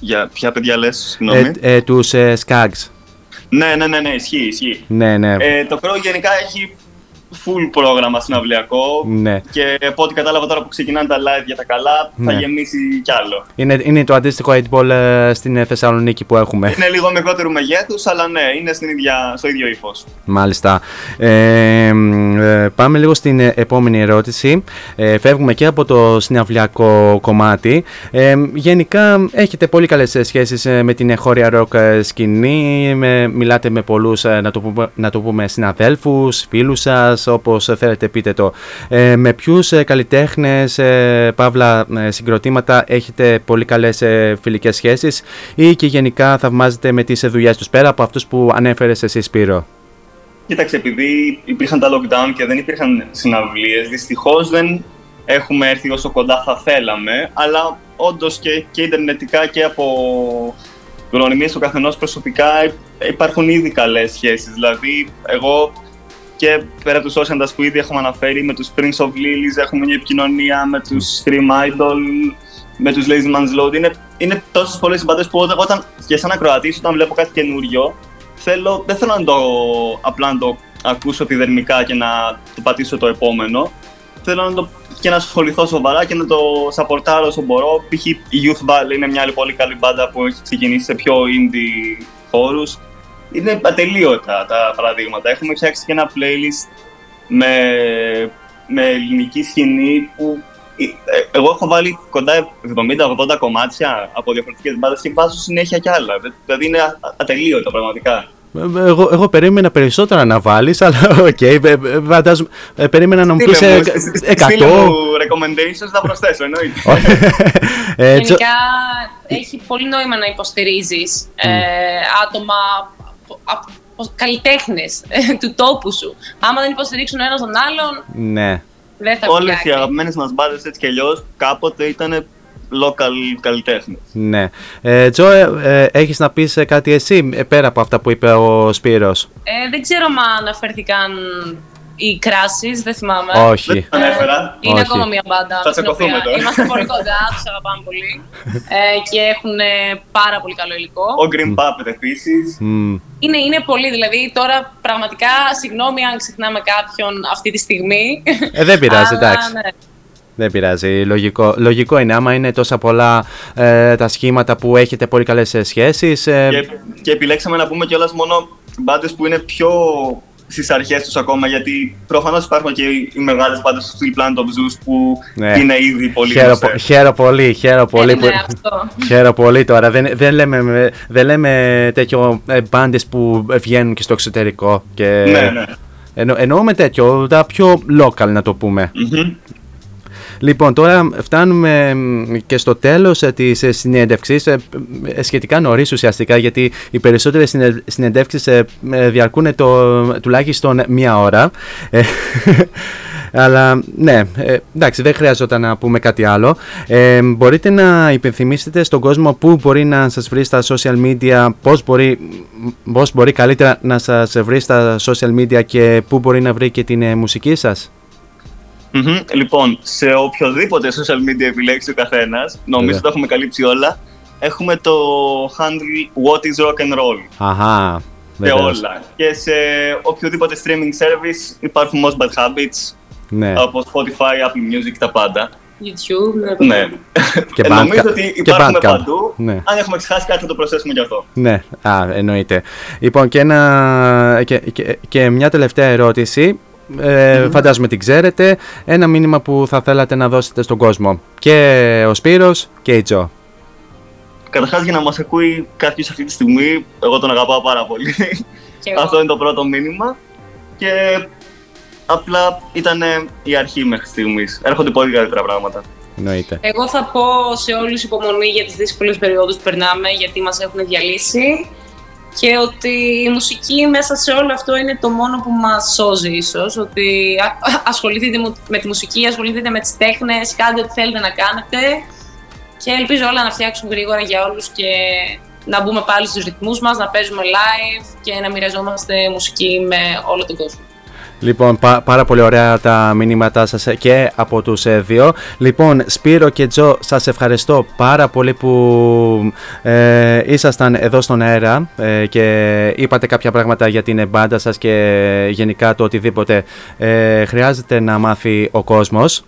Για ποια παιδιά λες, συγγνώμη; ε, ε, τους ε, Skags. Ναι, ναι, ναι, ναι, ισχύει, ισχύει. Ναι, ναι, Ε, το Crow γενικά έχει full πρόγραμμα συναυλιακό ναι. και από ό,τι κατάλαβα τώρα που ξεκινάνε τα live για τα καλά θα Ναι. γεμίσει κι άλλο. Είναι, είναι το αντίστοιχο 8 ball ε, στην ε, Θεσσαλονίκη που έχουμε. Είναι λίγο μικρότερου μεγέθους, αλλά ναι, είναι στην ίδια, στο ίδιο ύφος. Μάλιστα. Ε, μ, ε, πάμε λίγο στην ε, επόμενη ερώτηση. Ε, φεύγουμε και από το συναυλιακό κομμάτι. Ε, γενικά έχετε πολύ καλές ε, σχέσεις ε, με την εγχώρια ροκ ε, σκηνή. Με, μιλάτε με πολλούς, ε, να, το πούμε, να το πούμε, συναδέλφους, φίλους σας, όπως ε, θέλετε πείτε το. Ε, με ποιους ε, καλλιτέχνες, ε, παύλα ε, συγκροτήματα έχετε πολύ καλές ε, φιλικές σχέσεις ή και γενικά θαυμάζετε με τις ε, δουλειές τους πέρα από αυτούς που ανέφερες εσύ Σπύρο; Κοίταξε, επειδή υπήρχαν τα lockdown και δεν υπήρχαν συναυλίες, δυστυχώς δεν έχουμε έρθει όσο κοντά θα θέλαμε, αλλά όντως και, και ιντερνετικά και από γνωριμίες του καθενός προσωπικά υ- υπάρχουν ήδη καλές σχέσεις. Δηλαδή, εγώ και πέρα από τους social που ήδη έχουμε αναφέρει, με τους Prince of Lilies έχουμε μια επικοινωνία, με τους Scream Idol, με τους Lazy Man's Load. Είναι, είναι τόσες πολλές μπάντες που όταν, όταν και σαν ακροατής, όταν βλέπω κάτι καινούριο, θέλω, δεν θέλω να το, απλά να το ακούσω επιδερμικά και να το πατήσω το επόμενο. Θέλω να το και να ασχοληθώ σοβαρά και να το σαπορτάρω όσο μπορώ. Π.χ. η Youth Ball είναι μια άλλη πολύ καλή μπάντα που έχει ξεκινήσει σε πιο indie χώρους. Είναι ατελείωτα τα παραδείγματα. Έχουμε φτιάξει και ένα playlist με, με ελληνική σκηνή που ε, ε, εγώ έχω βάλει κοντά 70-80 κομμάτια από διαφορετικές μπάντες και βάζω συνέχεια κι άλλα. Δηλαδή είναι α- ατελείωτα πραγματικά. Ε, Εγώ, εγώ περίμενα περισσότερα να βάλεις, αλλά <laughs> οκ, ε, ε, φαντάζομαι, ε, περίμενα να μου πεις Στείλε ε, μου, σ- σ- 100. στείλε μου recommendations να προσθέσω, εννοείται. Ε, Τζο- Γενικά έχει πολύ νόημα να υποστηρίζεις ε, άτομα, καλλιτέχνες του τόπου σου. Άμα δεν υποστηρίξουν ο ένας τον άλλον, Ναι. δεν θα Όλες οι φτιάξει. αγαπημένες μας μπάντες έτσι κι αλλιώς κάποτε ήταν local καλλιτέχνες. Ναι. Ε, Τζο, ε, ε, έχεις να πεις ε, κάτι εσύ, ε, πέρα από αυτά που είπε ο Σπύρος; Ε, δεν ξέρω αν αναφέρθηκαν οι κράσεις, δεν θυμάμαι. Όχι. Δεν τα ανέφερα. Είναι Όχι. ακόμα μια μπάντα. Θα με την τσακωθούμε οποία τώρα. Είμαστε πολύ κοντά, τους αγαπάμε πολύ. <laughs> Ε, και έχουν ε, πάρα πολύ καλό υλικό. Ο Green Puppet επίσης. Μμ. Είναι, είναι πολύ, δηλαδή τώρα πραγματικά, συγγνώμη αν ξεχνάμε κάποιον αυτή τη στιγμή. Ε, δεν πειράζει, <laughs> Αλλά, εντάξει. ναι. Δεν πειράζει. Λογικό, λογικό είναι. Άμα είναι τόσα πολλά ε, τα σχήματα που έχετε πολύ καλές ε, σχέσεις. ε, Και, και επιλέξαμε να πούμε κιόλας μόνο μπάντες που είναι πιο στις αρχές τους ακόμα, γιατί προφανώς υπάρχουν και οι οι μεγάλες μπάντες του Steel Plant of Zeus που Ναι. είναι ήδη πολύ Χαίρο, γνωστές. χαίρο πολύ, χαίρο πολύ. Ε, που- ναι, αυτό. Χαίρο πολύ τώρα. Δεν, δεν, λέμε, δεν λέμε τέτοιο ε, μπάντες που βγαίνουν και στο εξωτερικό. Και... Ναι, ναι. Εννο, εννοούμε τέτοιο, τα πιο local να το πούμε. Μμμ. Λοιπόν, τώρα φτάνουμε μ, και στο τέλος ε, της ε, συνέντευξης, ε, ε, σχετικά νωρίς ουσιαστικά, γιατί οι περισσότερες συνε- συνεντεύξεις ε, ε, διαρκούν το, τουλάχιστον μία ώρα. Ε, <laughs> Αλλά ναι, ε, εντάξει, δεν χρειαζόταν να πούμε κάτι άλλο. Ε, μπορείτε να υπενθυμίσετε στον κόσμο πού μπορεί να σας βρει στα social media, πώς μπορεί, πώς μπορεί καλύτερα να σας βρει στα social media και πού μπορεί να βρει και την ε, μουσική σας; Μμμ. Λοιπόν, σε οποιοδήποτε social media επιλέξει ο καθένας, νομίζω Βέβαια. το έχουμε καλύψει όλα. Έχουμε το handle What is Rock and Roll Αχά. σε βεβαίως. όλα. Και σε οποιοδήποτε streaming service υπάρχουν Most Bad Habits Ναι. από Spotify, Apple Music, τα πάντα. YouTube, ναι. Ναι. <laughs> Και Ε, νομίζω Bandcamp. ότι Και υπάρχουμε Bandcamp. παντού. Ναι. Αν έχουμε ξεχάσει κάτι θα το προσθέσουμε γι' αυτό. Ναι, α, εννοείται. Λοιπόν, και, ένα, και, και, και μια τελευταία ερώτηση. Ε, Φαντάζομαι την ξέρετε. Ένα μήνυμα που θα θέλατε να δώσετε στον κόσμο. Και ο Σπύρος και η Τζο. Καταρχάς, για να μας ακούει κάποιος αυτή τη στιγμή, εγώ τον αγαπάω πάρα πολύ. Και εγώ. Αυτό είναι το πρώτο μήνυμα. Και απλά ήταν η αρχή μέχρι στιγμής. Έρχονται πολύ καλύτερα πράγματα. Εννοείται. Εγώ θα πω σε όλους υπομονή για τις δύσκολες περιόδους που περνάμε, γιατί μας έχουν διαλύσει. Και ότι η μουσική μέσα σε όλο αυτό είναι το μόνο που μας σώζει ίσως, ότι α- ασχοληθείτε μου- με τη μουσική, ασχοληθείτε με τις τέχνες, κάντε ό,τι θέλετε να κάνετε και ελπίζω όλα να φτιάξουν γρήγορα για όλους και να μπούμε πάλι στους ρυθμούς μας, να παίζουμε live και να μοιραζόμαστε μουσική με όλο τον κόσμο. Λοιπόν, πα- πάρα πολύ ωραία τα μηνύματά σας ε, και από τους ε, δύο. Λοιπόν, Σπύρο και Τζο, σας ευχαριστώ πάρα πολύ που ε, ήσασταν εδώ στον αέρα ε, και είπατε κάποια πράγματα για την μπάντα σας και γενικά το οτιδήποτε ε, χρειάζεται να μάθει ο κόσμος.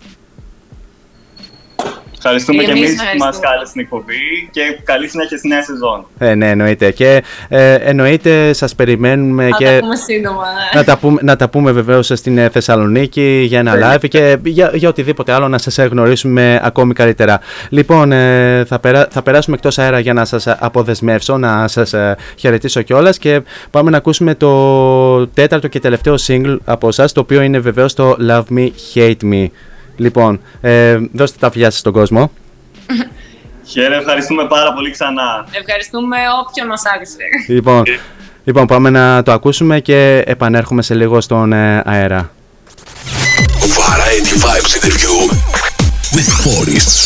Ευχαριστούμε και Εμείς εμείς που μας ευχαριστούμε. κάλεσε στην εκπομπή και καλή συνέχεια στη νέα σεζόν. Ε, ναι, εννοείται. Και ε, εννοείται σας περιμένουμε Θα και... τα πούμε σύντομα. ναι. Να τα, πούμε, να τα πούμε βεβαίως στην ε, Θεσσαλονίκη για ένα live και για, για οτιδήποτε άλλο να σας ε, γνωρίσουμε ακόμη καλύτερα. Λοιπόν, ε, θα, περά, θα περάσουμε εκτός αέρα για να σας ε, αποδεσμεύσω, να σας ε, χαιρετήσω κιόλας και πάμε να ακούσουμε το τέταρτο και τελευταίο single από εσά, το οποίο είναι βεβαίως το Love Me, Hate Me. Λοιπόν, ε, δώστε τα φιλιά σας στον κόσμο. Χαίρε, ευχαριστούμε πάρα πολύ ξανά. Ευχαριστούμε όποιον μας άρεσε. Λοιπόν, λοιπόν, πάμε να το ακούσουμε και επανέρχομαι σε λίγο στον ε, αέρα. Variety Vibes interview with Forests.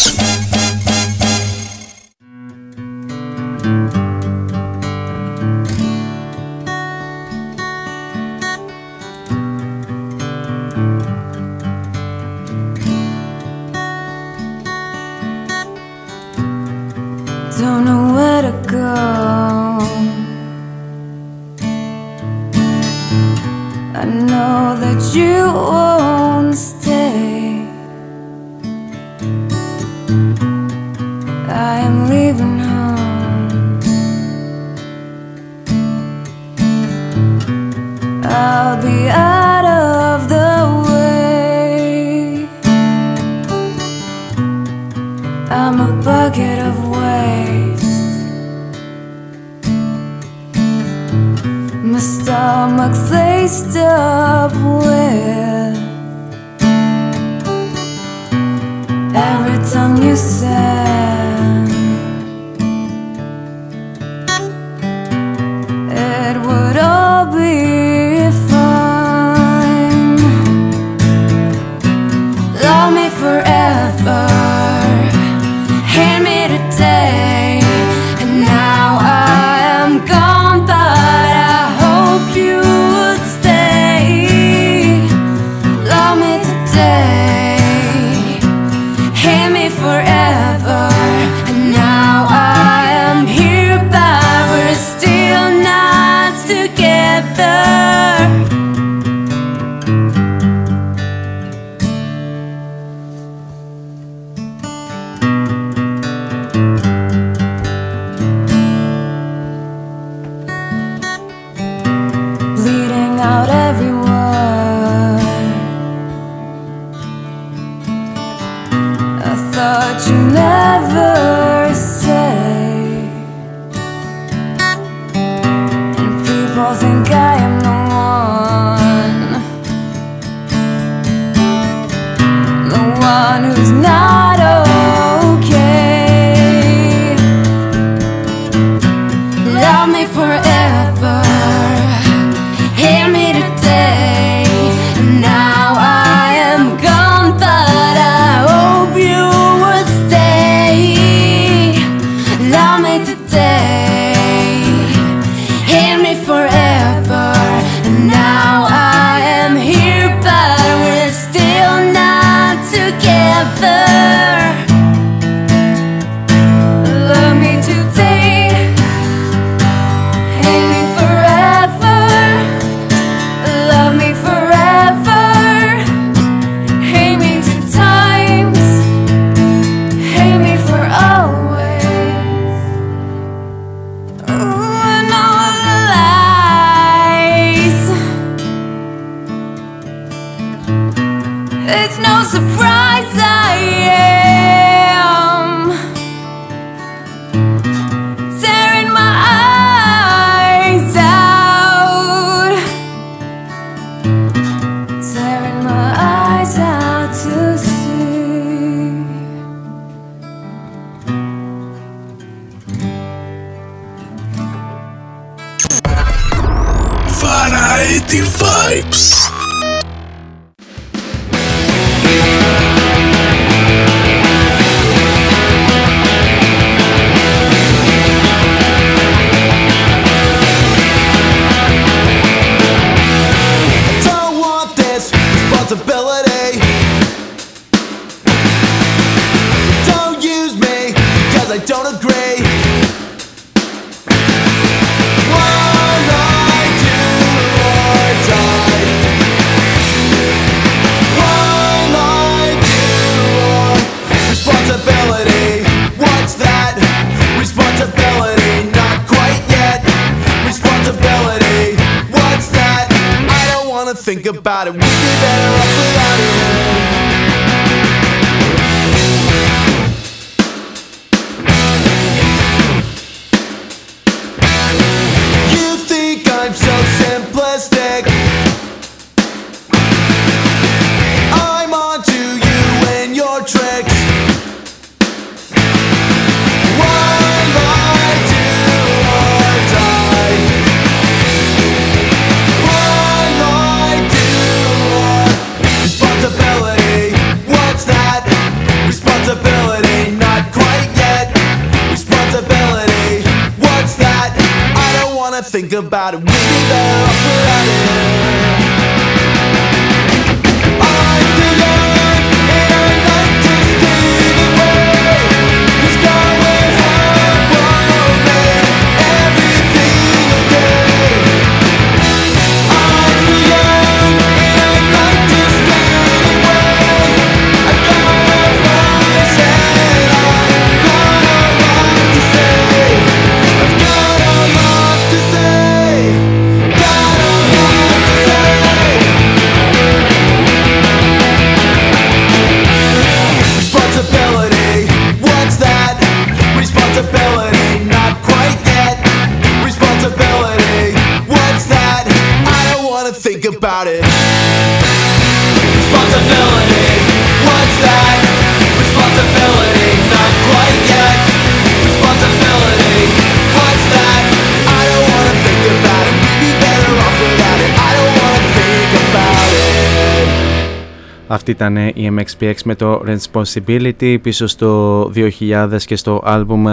Αυτή ήταν η MXPX με το Responsibility πίσω στο 2000 και στο άλμπουμ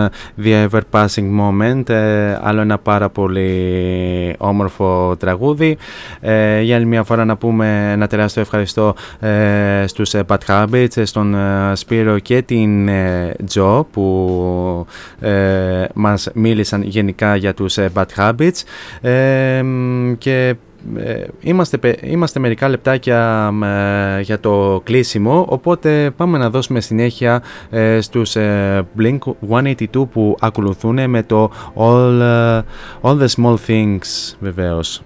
The Ever Passing Moment. Ε, άλλο ένα πάρα πολύ όμορφο τραγούδι. Ε, για άλλη μια φορά να πούμε ένα τεράστιο ευχαριστώ ε, στους ε, Bad Habits, στον Σπύρο και την Τζο που μας μίλησαν γενικά για τους Bad Habits και ε, είμαστε, είμαστε μερικά λεπτάκια ε, για το κλείσιμο, οπότε πάμε να δώσουμε συνέχεια ε, στους Blink-182 που ακολουθούν με το All, All the Small Things βεβαίως.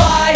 fire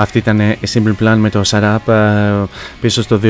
Αυτή ήταν η Simple Plan με το Shut Up ε, πίσω στο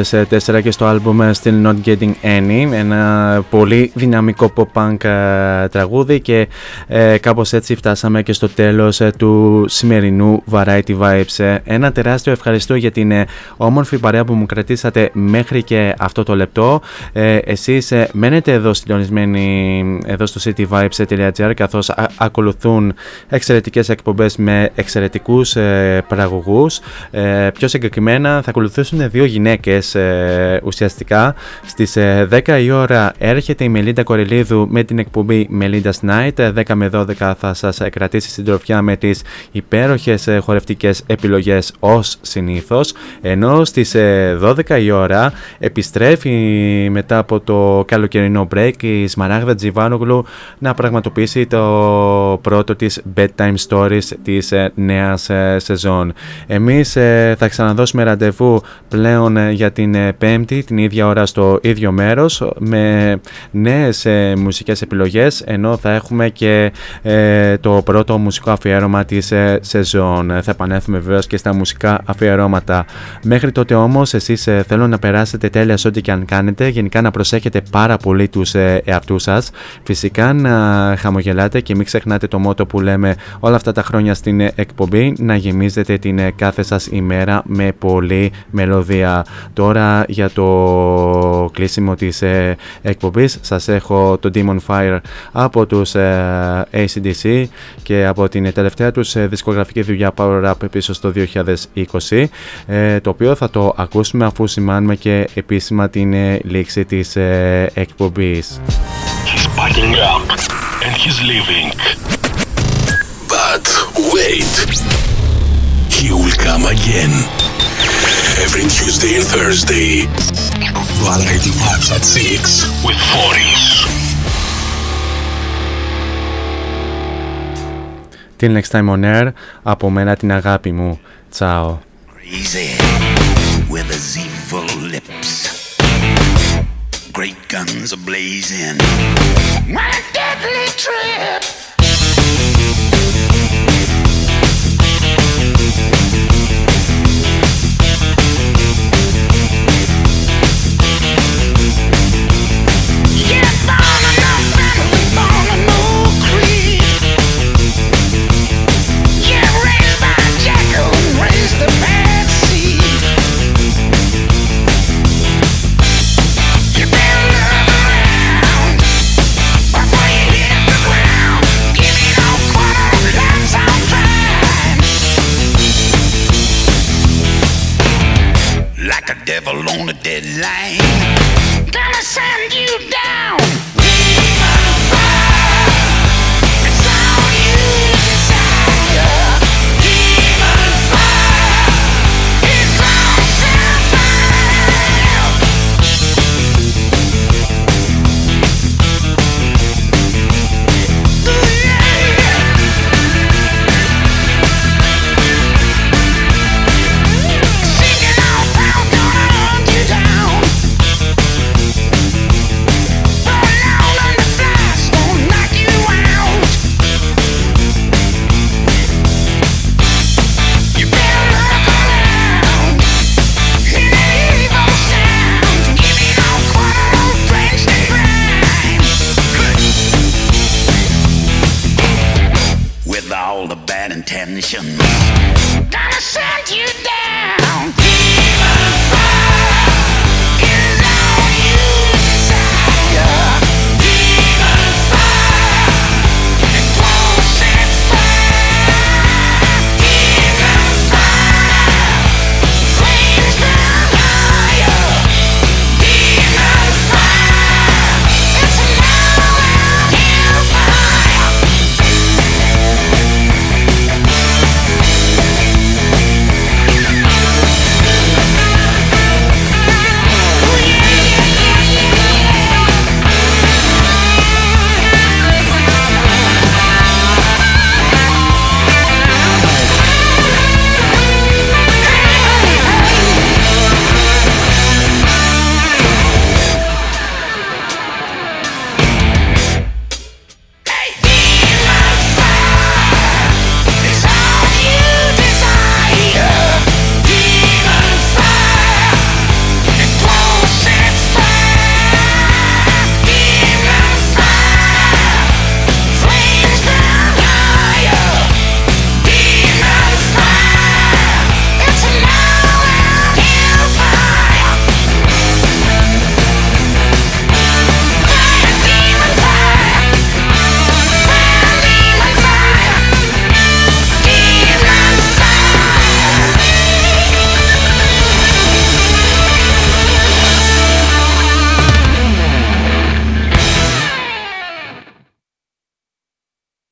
2004 και στο άλμπουμ Still Not Getting Any ένα πολύ δυναμικό pop-punk ε, τραγούδι και ε, κάπως έτσι φτάσαμε και στο τέλος ε, του σημερινού Variety Vibes. Ε, Ένα τεράστιο ευχαριστώ για την ε, όμορφη παρέα που μου κρατήσατε μέχρι και αυτό το λεπτό. Ε, εσείς ε, μένετε εδώ συντονισμένοι εδώ στο cityvibes.gr καθώς α- ακολουθούν εξαιρετικές εκπομπές με εξαιρετικούς ε, παραγωγούς. Ε, πιο συγκεκριμένα θα ακολουθήσουν δύο γυναίκες ε, ουσιαστικά. Στις ε, 10 η ώρα έρχεται η Μελίντα Κορελίδου με την εκπομπή Melinda's Night. Ε, 10 με 12 θα σας ε, κρατήσει συντροφιά με τις υπέροχες ε, χορευτικές επιλογές ως συνήθως. Ενώ στις ε, 12 η ώρα επιστρέφει μετά από το καλοκαιρινό break η Σμαράγδα Τζιβάνογλου να πραγματοποιήσει το πρώτο της bedtime stories της ε, νέας ε, σεζόν. Εμείς ε, θα ξαναδώσουμε ραντεβού πλέον ε, για την ε, πέμπτη την ίδια ώρα στο ίδιο μέρος με νέες ε, μουσικές επιλογές ενώ θα έχουμε και ε, το πρώτο μουσικό αφιέρωμα της ε, σεζόν. Ε, Θα επανέλθουμε βεβαίως και στα μουσικά αφιερώματα. Μέχρι τότε όμως εσείς ε, θέλω να περάσετε τέλεια σε ό,τι και αν κάνετε. Γενικά να προσέχετε πάρα πολύ τους ε, εαυτούς σας. Φυσικά να χαμογελάτε και μην ξεχνάτε το μότο που λέμε όλα αυτά τα χρόνια στην ε, εκπομπή να γεμίζετε την ε, κάθε σας ημέρα με πολλή μελωδία. Τώρα για το κλείσιμο της ε, εκπομπής σας έχω το Demon Fire από τους ε, ACDC και από την τελευταία τους ε, δισκογραφική δουλειά Power Up πίσω στο 2020 ε, το οποίο θα το ακούσουμε αφού σημάνουμε και επίσημα την ε, λήξη της ε, εκπομπής. He's packing up and he's leaving. But wait, he will come again. Every Tuesday and Thursday. Variety Vibes at 6. With Foris. Till next time on air, από μένα την αγάπη μου. Τσάω. Crazy with his evil lips. Great guns are blazing. My deadly trip. Deadline,